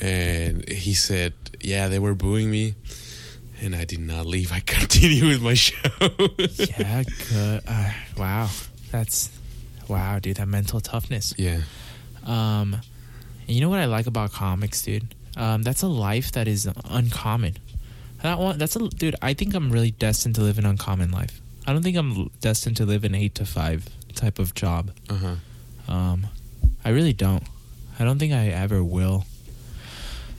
and he said, "Yeah, they were booing me." And I did not leave. I continued with my show. yeah, good. Uh, wow, that's wow, dude. That mental toughness. yeah. Um, and you know what I like about comics, dude? Um, that's a life that is uncommon. That one, that's a dude. I think I'm really destined to live an uncommon life. I don't think I'm destined to live an eight to five type of job. Uh huh. Um, I really don't. I don't think I ever will.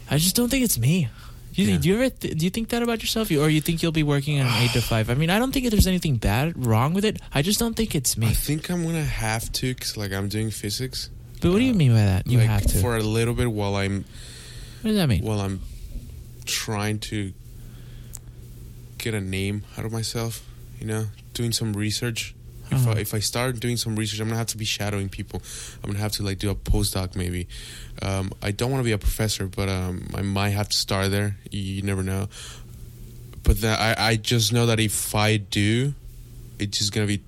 I just don't think it's me. Do you, Yeah. do you ever th- do you think that about yourself, or you think you'll be working an eight to five? I mean, I don't think there's anything bad wrong with it. I just don't think it's me. I think I'm gonna have to, cause like I'm doing physics. But what do you uh, mean by that? You like have to. for a little bit while I'm what does that mean? while I'm trying to get a name out of myself. You know, doing some research. If Uh-huh. I, if I start doing some research, I'm gonna have to be shadowing people. I'm gonna have to like do a postdoc maybe. Um, I don't want to be a professor, but um, I might have to start there. You, you never know. But then I, I just know that if I do, it's just gonna be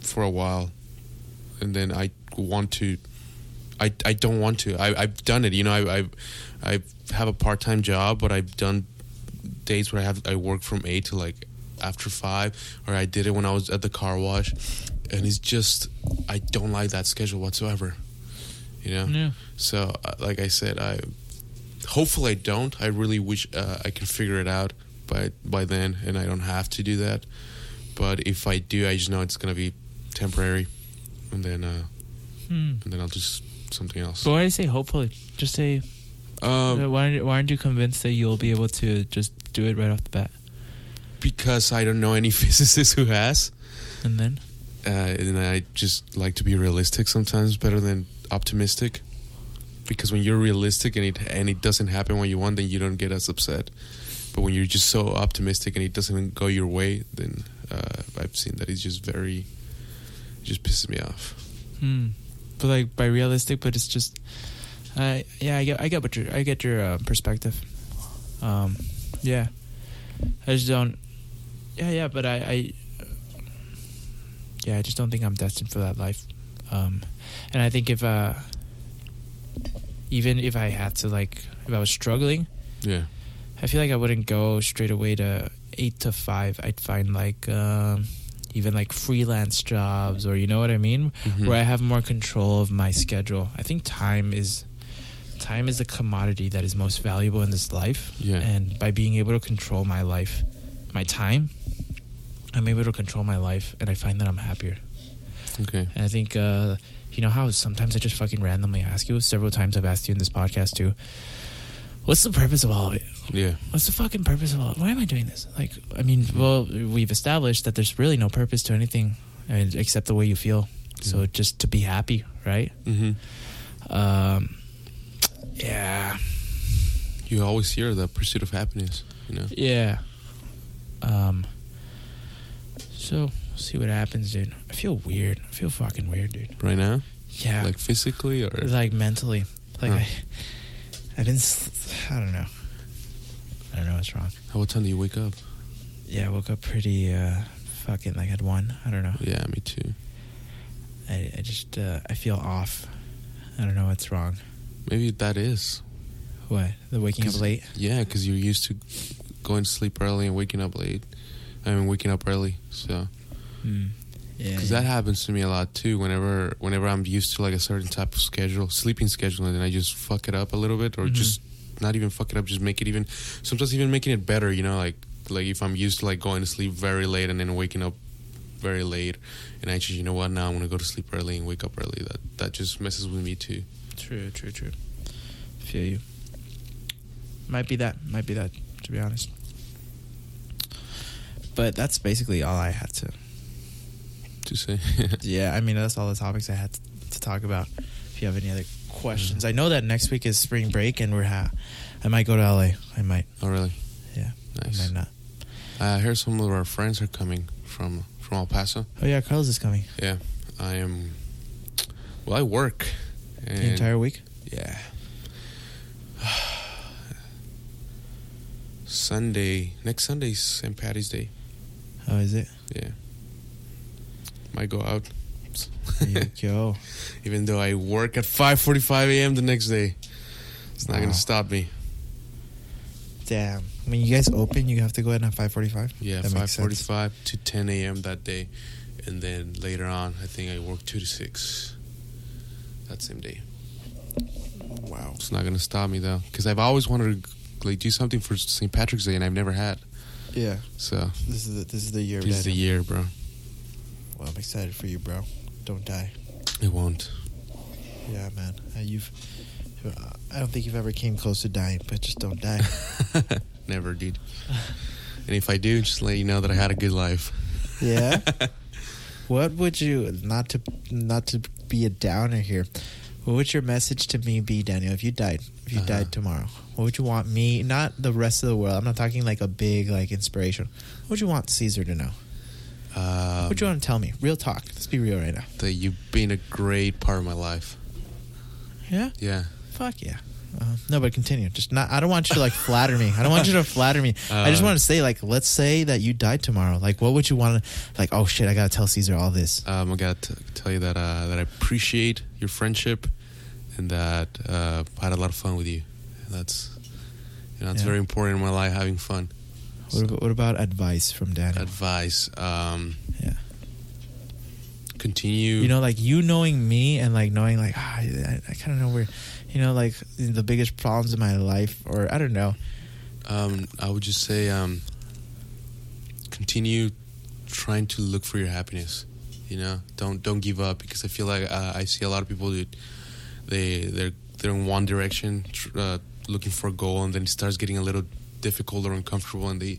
for a while, and then I want to. I, I don't want to. I I've done it. You know, I I I have a part time job, but I've done days where I have I work from eight to like after five, or I did it when I was at the car wash, and it's just I don't like that schedule whatsoever. You know. Yeah. So, uh, like I said, I hopefully I don't. I really wish uh, I can figure it out by by then, and I don't have to do that. But if I do, I just know it's gonna be temporary, and then uh, Hmm. and then I'll just something else. But why do you say hopefully? Just say Um, why aren't, why aren't you convinced that you'll be able to just do it right off the bat? Because I don't know any physicist who has, And then uh, and I just like to be realistic sometimes better than optimistic. Because when you're realistic and it and it doesn't happen when you want, then you don't get as upset. But when you're just so optimistic and it doesn't go your way, then uh, I've seen that it's just very, it just pisses me off. Hmm. But like by realistic, but it's just, I yeah, I get I get what your I get your uh, perspective. Um, yeah, I just don't. Yeah, yeah, but I, I, yeah, I just don't think I'm destined for that life. Um, and I think if uh, even if I had to like, if I was struggling, Yeah, I feel like I wouldn't go straight away to eight to five. I'd find like um, even like freelance jobs, or you know what I mean, Mhm. where I have more control of my schedule. I think time is time is the commodity that is most valuable in this life. Yeah. And by being able to control my life, my time, I'm able to control my life, and I find that I'm happier. okay, And I think, uh, you know how sometimes I just fucking randomly ask you. Several times I've asked you in this podcast too. What's the purpose of all of it? yeah, What's the fucking purpose of all? Why am I doing this? Like, I mean, well, we've established that there's really no purpose to anything, and except the way you feel. So just to be happy, right? hmm Um, yeah, You always hear the pursuit of happiness. You know. yeah. Um, so we'll see what happens, dude. I feel weird. I feel fucking weird, dude. Right now, Yeah, like physically or like mentally, like Huh. I, I've been, I don't know. I don't know what's wrong. How what time do you wake up? Yeah, I woke up pretty uh fucking like at one. I don't know. Yeah, me too. I, I just uh, I feel off. I don't know what's wrong. Maybe that is. What? The waking up late? Yeah, because you're used to going to sleep early and waking up late. I mean, waking up early. So, Hmm. Yeah. because yeah. that happens to me a lot too. Whenever, whenever I'm used to like a certain type of schedule, sleeping schedule, and then I just fuck it up a little bit, or Mhm. just not even fuck it up, just make it even. Sometimes even making it better. You know, like like if I'm used to like going to sleep very late and then waking up very late, and I just you know what now I'm gonna go to sleep early and wake up early. That that just messes with me too. True, true, true. Feel you. Might be that. Might be that. To be honest. But that's basically all I had to. To say, Yeah, I mean that's all the topics I had to, to talk about. If you have any other questions, mm-hmm. I know that next week is spring break, and we're ha- I might go to LA. I might. oh really? Yeah. Nice. I might not. I heard some of our friends are coming from from El Paso. Oh yeah, Carlos is coming Yeah, I am. Well, I work. And the entire week. Yeah. Sunday, next Sunday's St. Patty's Day. How is it? Yeah. Might go out. There you go. Even though I work at 5:45 a.m. the next day, it's not Wow. gonna stop me. Damn. When you guys open, you have to go in at five forty-five. Yeah, That 5:45 to 10 a.m. that day, and then later on, I think I work two to six. That same day. Wow. It's not gonna stop me though, because I've always wanted to like do something for St. Patrick's Day, and I've never had. Yeah. So This is the, this is the year. this is the year, bro. Well, I'm excited for you, bro. Don't die. It won't. Yeah, man. Uh, you've. I don't think you've ever came close to dying, but just don't die. Never, dude. And if I do, just let you know that I had a good life. Yeah. what would you not to not to be a downer here? What would your message to me be, Daniel? If you died, if you Uh-huh. died tomorrow, what would you want me? Not the rest of the world. I'm not talking like a big like inspiration. What would you want Caesar to know? Um, what would you want to tell me? Real talk. Let's be real right now. that you've been a great part of my life. Yeah. Yeah. Fuck yeah. Uh, no, but continue. Just not. I don't want you to like flatter me. I don't want you to flatter me. I just Uh, want to say, like, let's say that you died tomorrow. Like, what would you want to? Like, oh shit, I gotta tell Caesar all this. Um, I gotta t- tell you that uh, that I appreciate your friendship, and that uh, I had a lot of fun with you. And that's you know it's Yeah. very important in my life having fun. What about, what about advice from Daniel? Advice. Um, Yeah. continue. You know, like you knowing me and like knowing like ah, I, I kind of know where, you know, like the biggest problems in my life, or I don't know. um, I would just say um, continue trying to look for your happiness. You know, don't don't give up because I feel like uh, I see a lot of people that they they're they're in one direction uh, looking for a goal and then it starts getting a little difficult or uncomfortable and they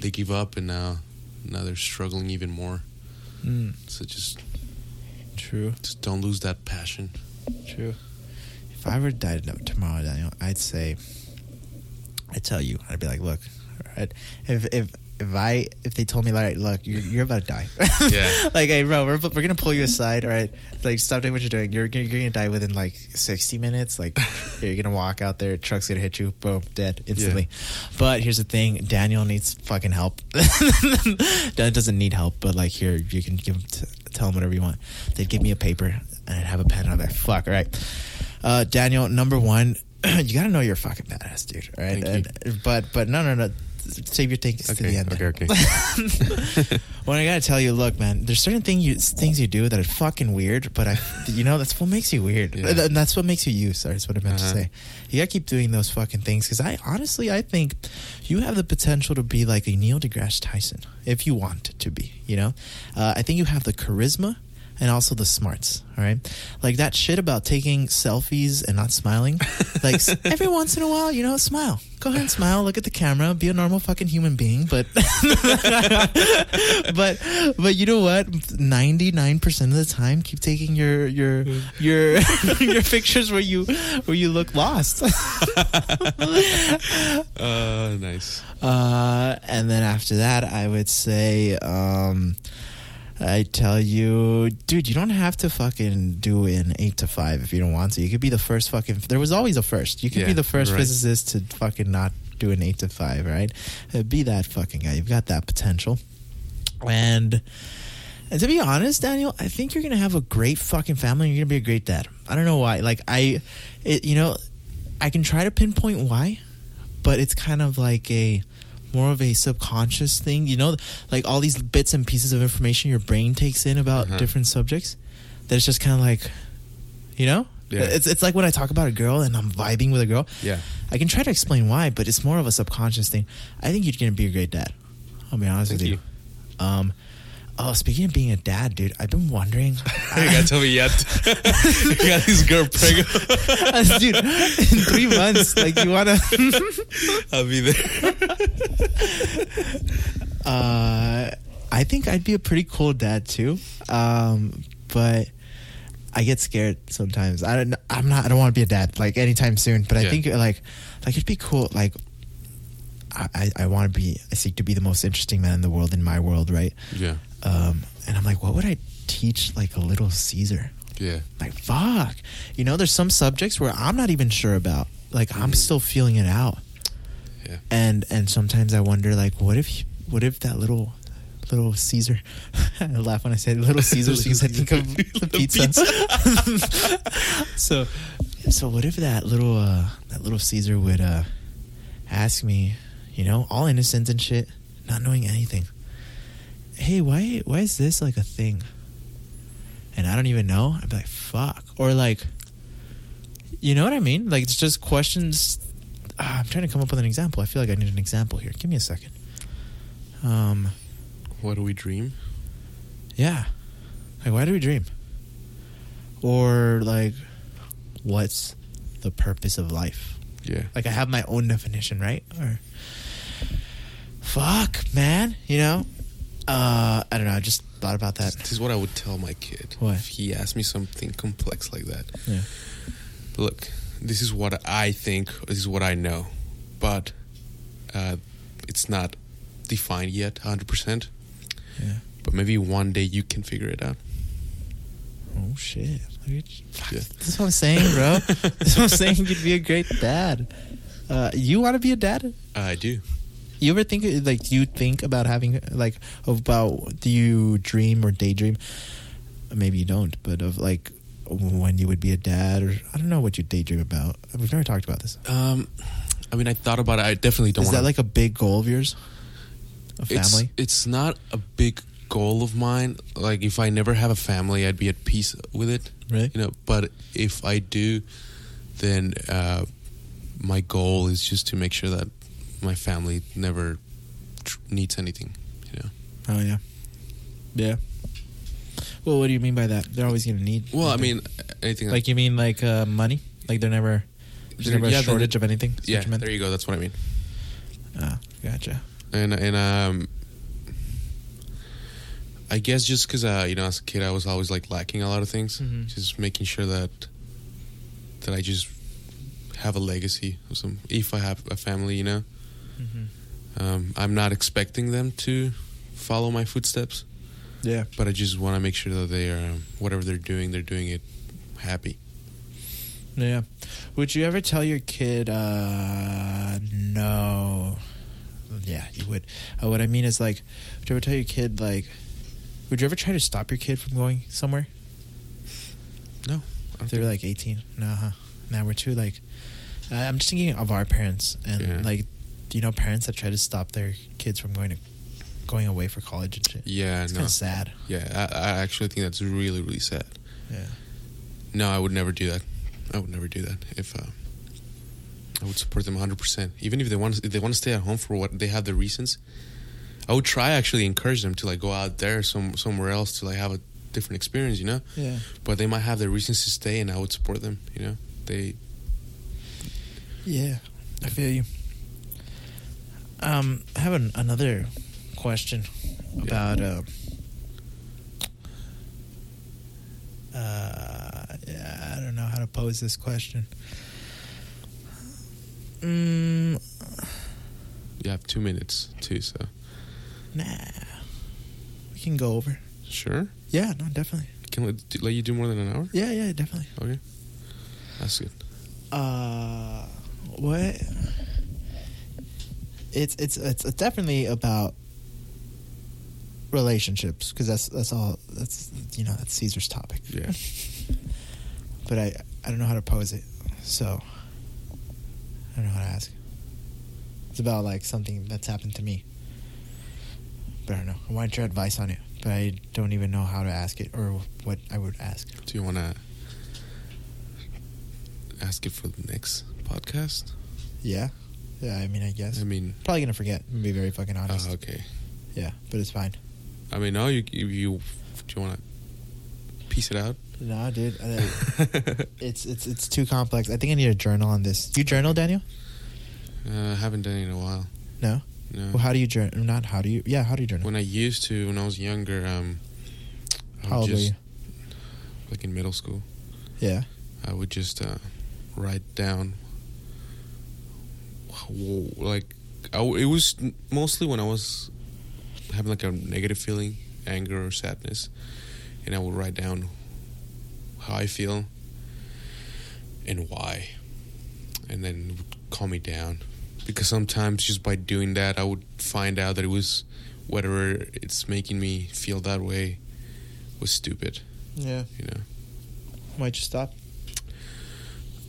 they give up and now now they're struggling even more. Mm, So just true, just don't lose that passion. true. If I were to die tomorrow, Daniel, I'd say, I'd tell you, I'd be like, look, all right, if if if I if they told me like, look, you're you're about to die, Yeah. like, hey, bro, we're we're gonna pull you aside, all right, like, stop doing what you're doing. You're gonna, you're gonna die within like 60 minutes. Like, you're gonna walk out there, truck's gonna hit you, boom, dead instantly. But here's the thing, Daniel needs fucking help. Daniel doesn't need help, but like, here you can give him t- tell him whatever you want. They'd give me a paper and I'd have a pen. on there. fuck, all right. Uh, Daniel, number one, you gotta know you're a fucking badass, dude. All right, And- but but no no no. Save your things to Okay, the end. okay, okay. well, I gotta tell you, look, man. There's certain thing you things you do that are fucking weird, but I, you know, that's what makes you weird. Yeah. And that's what makes you you. Sorry, that's what I meant Uh-huh. to say. You gotta keep doing those fucking things because I honestly, I think you have the potential to be like a Neil deGrasse Tyson if you want to be. You know, uh, I think you have the charisma and also the smarts. All right, like that shit about taking selfies and not smiling. Like every once in a while, you know, smile. Go ahead and smile. Look at the camera. Be a normal fucking human being. But but but you know what? Ninety nine percent of the time, keep taking your your your your pictures where you where you look lost. uh, nice. Uh, and then after that, I would say, um, I tell you, dude, you don't have to fucking do an eight to five if you don't want to. You could be the first fucking. There was always a first. You could be the first right. physicist to fucking not do an eight to five, right? Uh, be that fucking guy. You've got that potential. And. And to be honest, Daniel, I think you're gonna have a great fucking family. You're gonna be a great dad. I don't know why. Like I, it, you know, I can try to pinpoint why, but it's kind of like a more of a subconscious thing. You know, like all these bits and pieces of information your brain takes in about Uh-huh. different subjects. That it's just kind of like, you know, Yeah. it's it's like when I talk about a girl and I'm vibing with a girl. Yeah. I can try to explain why, but it's more of a subconscious thing. I think you're gonna be a great dad. I'll be honest Thank with you. Um, oh, speaking of being a dad, dude, I've been wondering. you gotta tell me yet. you got this girl pregnant. dude, in three months, like you wanna. I'll be there. uh, I think I'd be a pretty cool dad too. Um, but I get scared sometimes. I don't. I'm not. I don't want to be a dad like anytime soon. But I Yeah. think like, like it'd be cool. Like, I I, I want to be. I seek to be the most interesting man in the world in my world, right? Yeah. Um, and I'm like, what would I teach like a little Caesar? Yeah. Like, fuck. You know, there's some subjects where I'm not even sure about. Like, I'm Mhm. still feeling it out. Yeah. And and sometimes I wonder, like, what if what if that little Little Caesar. I laugh when I say Little Caesar because I think of the pizza. so, so what if that little uh, that little Caesar would uh, ask me, you know, all innocent and shit, not knowing anything. Hey, why why is this like a thing? And I don't even know. I'd be like, fuck, or like, you know what I mean? Like it's just questions. Ah, I'm trying to come up with an example. I feel like I need an example here. Give me a second. Um, What do we dream? yeah. Like, why do we dream? Or, like, what's the purpose of life? Yeah. Like, I have my own definition, right? Or, fuck, man, you know? Uh, I don't know. I just thought about that. This is what I would tell my kid What? if he asked me something complex like that. Yeah. Look, this is what I think. This is what I know, but uh, it's not defined yet, hundred percent. Yeah. But maybe one day you can figure it out. Oh, shit. Yeah. This is what I'm saying, bro. this is what I'm saying. You'd be a great dad. Uh, you want to be a dad? I do. You ever think like do you think about having like about do you dream or daydream? Maybe you don't, but of like when you would be a dad or I don't know what you daydream about. We've never talked about this. Um, I mean, I thought about it. I definitely don't Is want. that like a big goal of yours? A family? It's, it's not a big goal of mine. Like, if I never have a family, I'd be at peace with it. Right. You know, but if I do, then uh, my goal is just to make sure that my family never tr- needs anything. You know. Oh yeah. Yeah. Well, what do you mean by that? They're always gonna need. Well, I mean, anything like you mean like uh, money? Like they're never there's There- never yeah, then- shortage of anything. Yeah, you there you go. That's what I mean. Ah, gotcha. and and um I guess just because uh you know as a kid I was always like lacking a lot of things, Mhm. just making sure that that I just have a legacy of some. If I have a family, you know, Mm-hmm. um, I'm not expecting them to follow my footsteps, Yeah. but I just want to make sure that they are um, whatever they're doing, they're doing it happy. Yeah. Would you ever tell your kid, uh, no? Yeah, you would. Uh, what I mean is, like, would you ever tell your kid, like, would you ever try to stop your kid from going somewhere? No, If they were like 18? No, huh? Now we're too, like, uh, I'm just thinking of our parents. And, Yeah. like, you know parents that try to stop their kids from going to going away for college and shit? yeah, It's no, kind of sad. yeah, I, I actually think that's really really sad. Yeah. No, I would never do that. I would never do that. If uh, I would support them 100, percent even if they want if they want to stay at home for what they have the reasons. I would try actually encourage them to like go out there some somewhere else to like have a different experience, you know. Yeah. But they might have their reasons to stay, and I would support them. You know, they Yeah, I feel you. Um, I have an, another question about uh, uh, yeah, I don't know how to pose this question. Mm, you have two minutes too. So nah, we can go over. sure, Yeah, no, definitely. can let, let you do more than an hour. Yeah, yeah, definitely. Okay, that's good. Uh, what? It's it's it's definitely about relationships because that's that's all that's you know that's Caesar's topic. Yeah, But I I don't know how to pose it, so I don't know how to ask. It's about like something that's happened to me. But I don't know. I wanted your advice on it, but I don't even know how to ask it or what I would ask. do you want to ask it for the next podcast? Yeah, yeah. I mean, I guess I mean, probably gonna forget. and Be very fucking honest. uh, okay. Yeah, but it's fine. I mean, no, you you, you do you want to piece it out? Nah, dude. I, it's it's it's too complex. I think I need a journal on this. You journal, Daniel? Uh, I haven't done it in a while. No. No. Well, how do you journal? Not how do you? Yeah, how do you journal? when I used to, when I was younger, um, I how old were just, you? like in middle school, Yeah. I would just uh, write down, like, I it was mostly when I was having like a negative feeling, anger or sadness, and I would write down how I feel and why, and then it would calm me down. Because sometimes just by doing that, I would find out that it was whatever it's making me feel that way was stupid. Yeah. You know. Why'd you stop?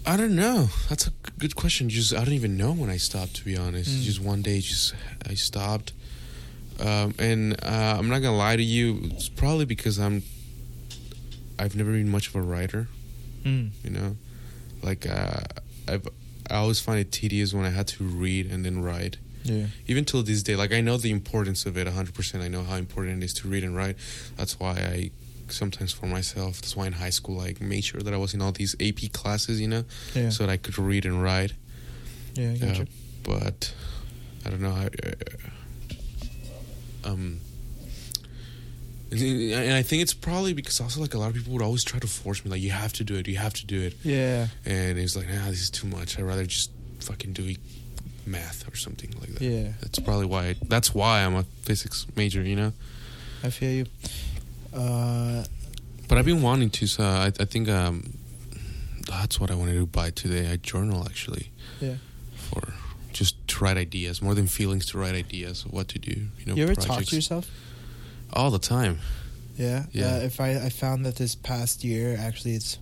I don't know. That's a good question. Just I don't even know when I stopped. To be honest, Mm. just one day, just I stopped. Um, and uh, I'm not gonna lie to you. It's probably because I'm. I've never been much of a writer. Mm. You know, like uh, I've. I always find it tedious when I had to read and then write. Yeah. Even till this day, like I know the importance of it 100%. I know how important it is to read and write. That's why I sometimes for myself, that's why in high school I made sure that I was in all these AP classes, you know, Yeah. so that I could read and write. yeah. I Uh, but I don't know. I, uh, um, and I think it's probably because also like a lot of people would always try to force me, like you have to do it, you have to do it, yeah. and it's like, nah, this is too much. I'd rather just fucking do math or something like that. Yeah. That's probably why. that's why I'm a physics major, you know. I feel you. Uh, But I've been wanting to. So I, I think um, that's what I wanted to buy today. I journal actually. Yeah. For just to write ideas, more than feelings, to write ideas of what to do. You know. you ever talk to yourself? all the time. Yeah. Yeah. Uh, if I I found that this past year actually it's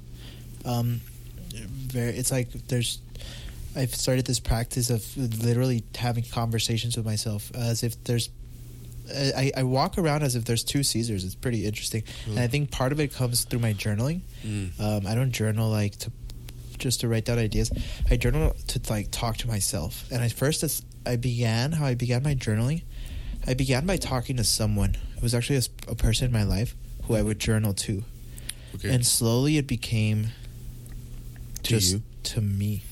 um very it's like there's I've started this practice of literally having conversations with myself as if there's I, I walk around as if there's two Caesars. It's pretty interesting, and I think part of it comes through my journaling. Mm. Um, I don't journal like to just to write down ideas. I journal to like talk to myself. And at first, I began how I began my journaling. I began by talking to someone. It was actually a person in my life who I would journal to, Okay. and slowly it became To just you? to me.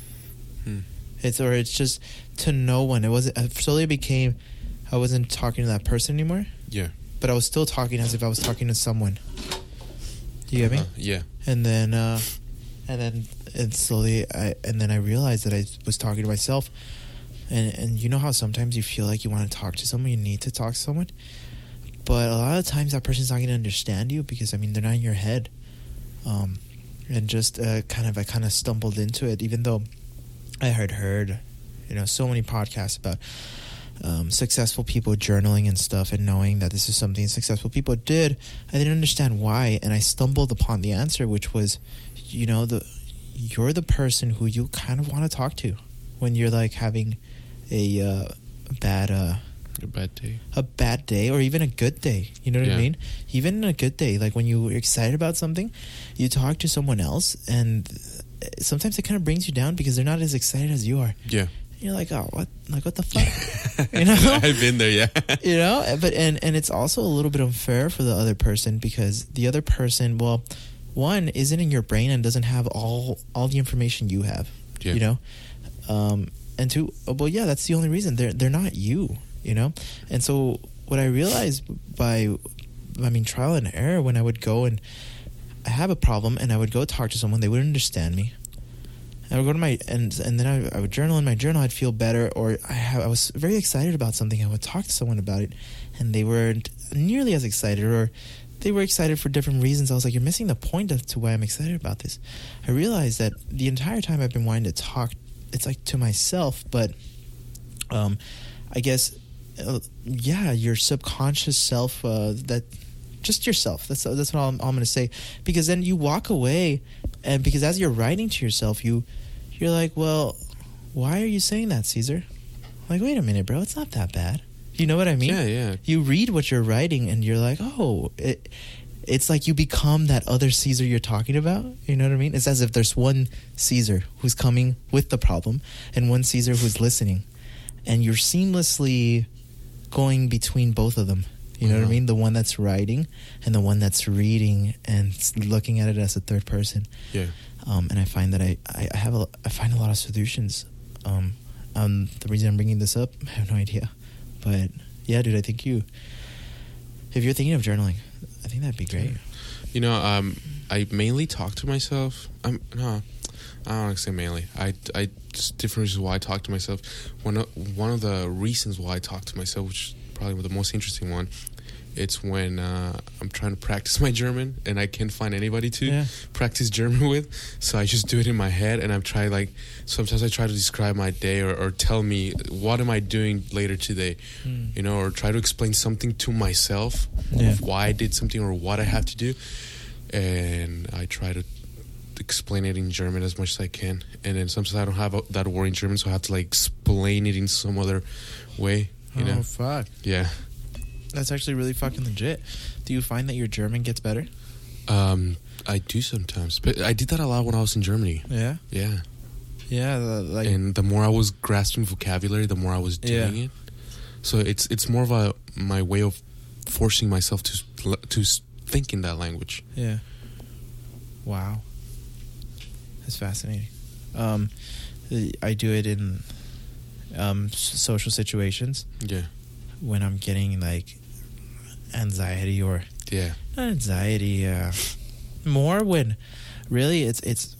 Hmm. It's or it's just to no one. It wasn't. uh, Slowly it became. I wasn't talking to that person anymore, yeah. but I was still talking as if I was talking to someone. Do you get me? Uh, yeah. and then uh and then and slowly i and then i realized that i was talking to myself and and you know how sometimes you feel like you want to talk to someone you need to talk to someone but a lot of times that person's not going to understand you because i mean they're not in your head um and just uh, kind of i kind of stumbled into it even though i had heard you know so many podcasts about um, successful people journaling and stuff and knowing that this is something successful people did i didn't understand why and i stumbled upon the answer which was you know the you're the person who you kind of want to talk to when you're like having a uh, bad uh, A bad day. a bad day or even a good day. You know what I mean? Even a good day, like when you're excited about something, you talk to someone else, and sometimes it kind of brings you down because they're not as excited as you are. Yeah. You're like, oh, what? Like, what the fuck? You know? I've been there. Yeah. you know but and and it's also a little bit unfair for the other person because the other person well one isn't in your brain and doesn't have all all the information you have Yeah. you know um and two well yeah that's the only reason they're they're not you you know and so what i realized by i mean trial and error when i would go and i have a problem and i would go talk to someone they wouldn't understand me I would go to my and and then I, I would journal in my journal. I'd feel better, or I have, I was very excited about something. I would talk to someone about it, and they weren't nearly as excited, or they were excited for different reasons. I was like, "You're missing the point as to why I'm excited about this." I realized that the entire time I've been wanting to talk, it's like to myself, but um, I guess, uh, yeah, your subconscious self uh, that just yourself. That's that's what I'm, I'm going to say. Because then you walk away, and because as you're writing to yourself, you you're like, well, why are you saying that, Caesar? like, wait a minute, bro, it's not that bad. You know what I mean? Yeah. Yeah. You read what you're writing, and you're like, oh, it. It's like you become that other Caesar you're talking about. You know what I mean? It's as if there's one Caesar who's coming with the problem and one Caesar who's listening. And you're seamlessly going between both of them. You know what I Mhm. mean? The one that's writing and the one that's reading and looking at it as a third person. Yeah. Um, and I find that I, I, have a, I find a lot of solutions. Um, um, the reason I'm bringing this up, I have no idea. But yeah, dude, I think you, if you're thinking of journaling, I think that'd be great. You know, um, I mainly talk to myself. I'm no, I don't want to say mainly. I, I just different reasons why I talk to myself. One of, one of the reasons why I talk to myself, which probably the most interesting one, it's when uh, I'm trying to practice my German and I can't find anybody to Yeah. practice German with. So I just do it in my head and I'm trying like sometimes I try to describe my day or, or tell me what am I doing later today, Hmm. you know, or try to explain something to myself Yeah. of why I did something or what I have to do. And I try to explain it in German as much as I can. And then sometimes I don't have a, that word in German, so I have to like explain it in some other way, you oh fuck. Yeah. That's actually really fucking legit. Do you find that your German gets better? Um, I do sometimes, but I did that a lot when I was in Germany. Yeah. Yeah, Yeah. the- Like and the more I was grasping vocabulary, the more I was doing Yeah. it. So it's it's more of a my way of forcing myself to to think in that language. Yeah. Wow. That's fascinating. Um, I do it in um, social situations Yeah, when I'm getting like anxiety or yeah, not anxiety, uh, more when really it's it's.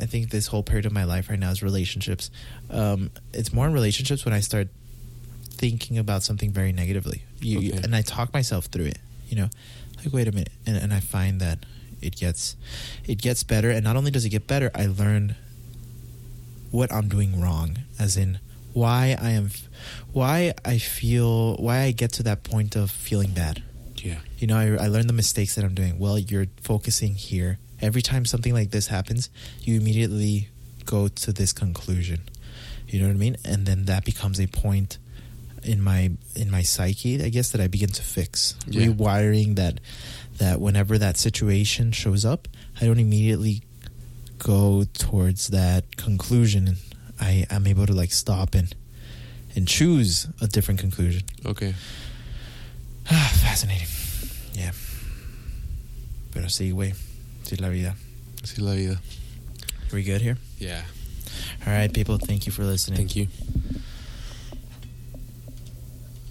I think this whole period of my life right now is relationships. Um, it's more in relationships when I start thinking about something very negatively. You, you- and I talk myself through it. You know, like wait a minute, and and I find that it gets it gets better. And not only does it get better, I learn what I'm doing wrong, as in why I am, why I feel, why I get to that point of feeling bad. yeah, You know, I, I learned the mistakes that I'm doing. Well, you're focusing here. Every time something like this happens, you immediately go to this conclusion. You know what I mean? And then that becomes a point in my in my psyche, I guess, that I begin to fix. Yeah. Rewiring that that whenever that situation shows up, I don't immediately go towards that conclusion. I am able to like stop and and choose a different conclusion. okay. Ah, fascinating. Yeah. Pero sí, güey. Sí, la vida. Así la vida. Are we good here? Yeah. All right, people. Thank you for listening. Thank you.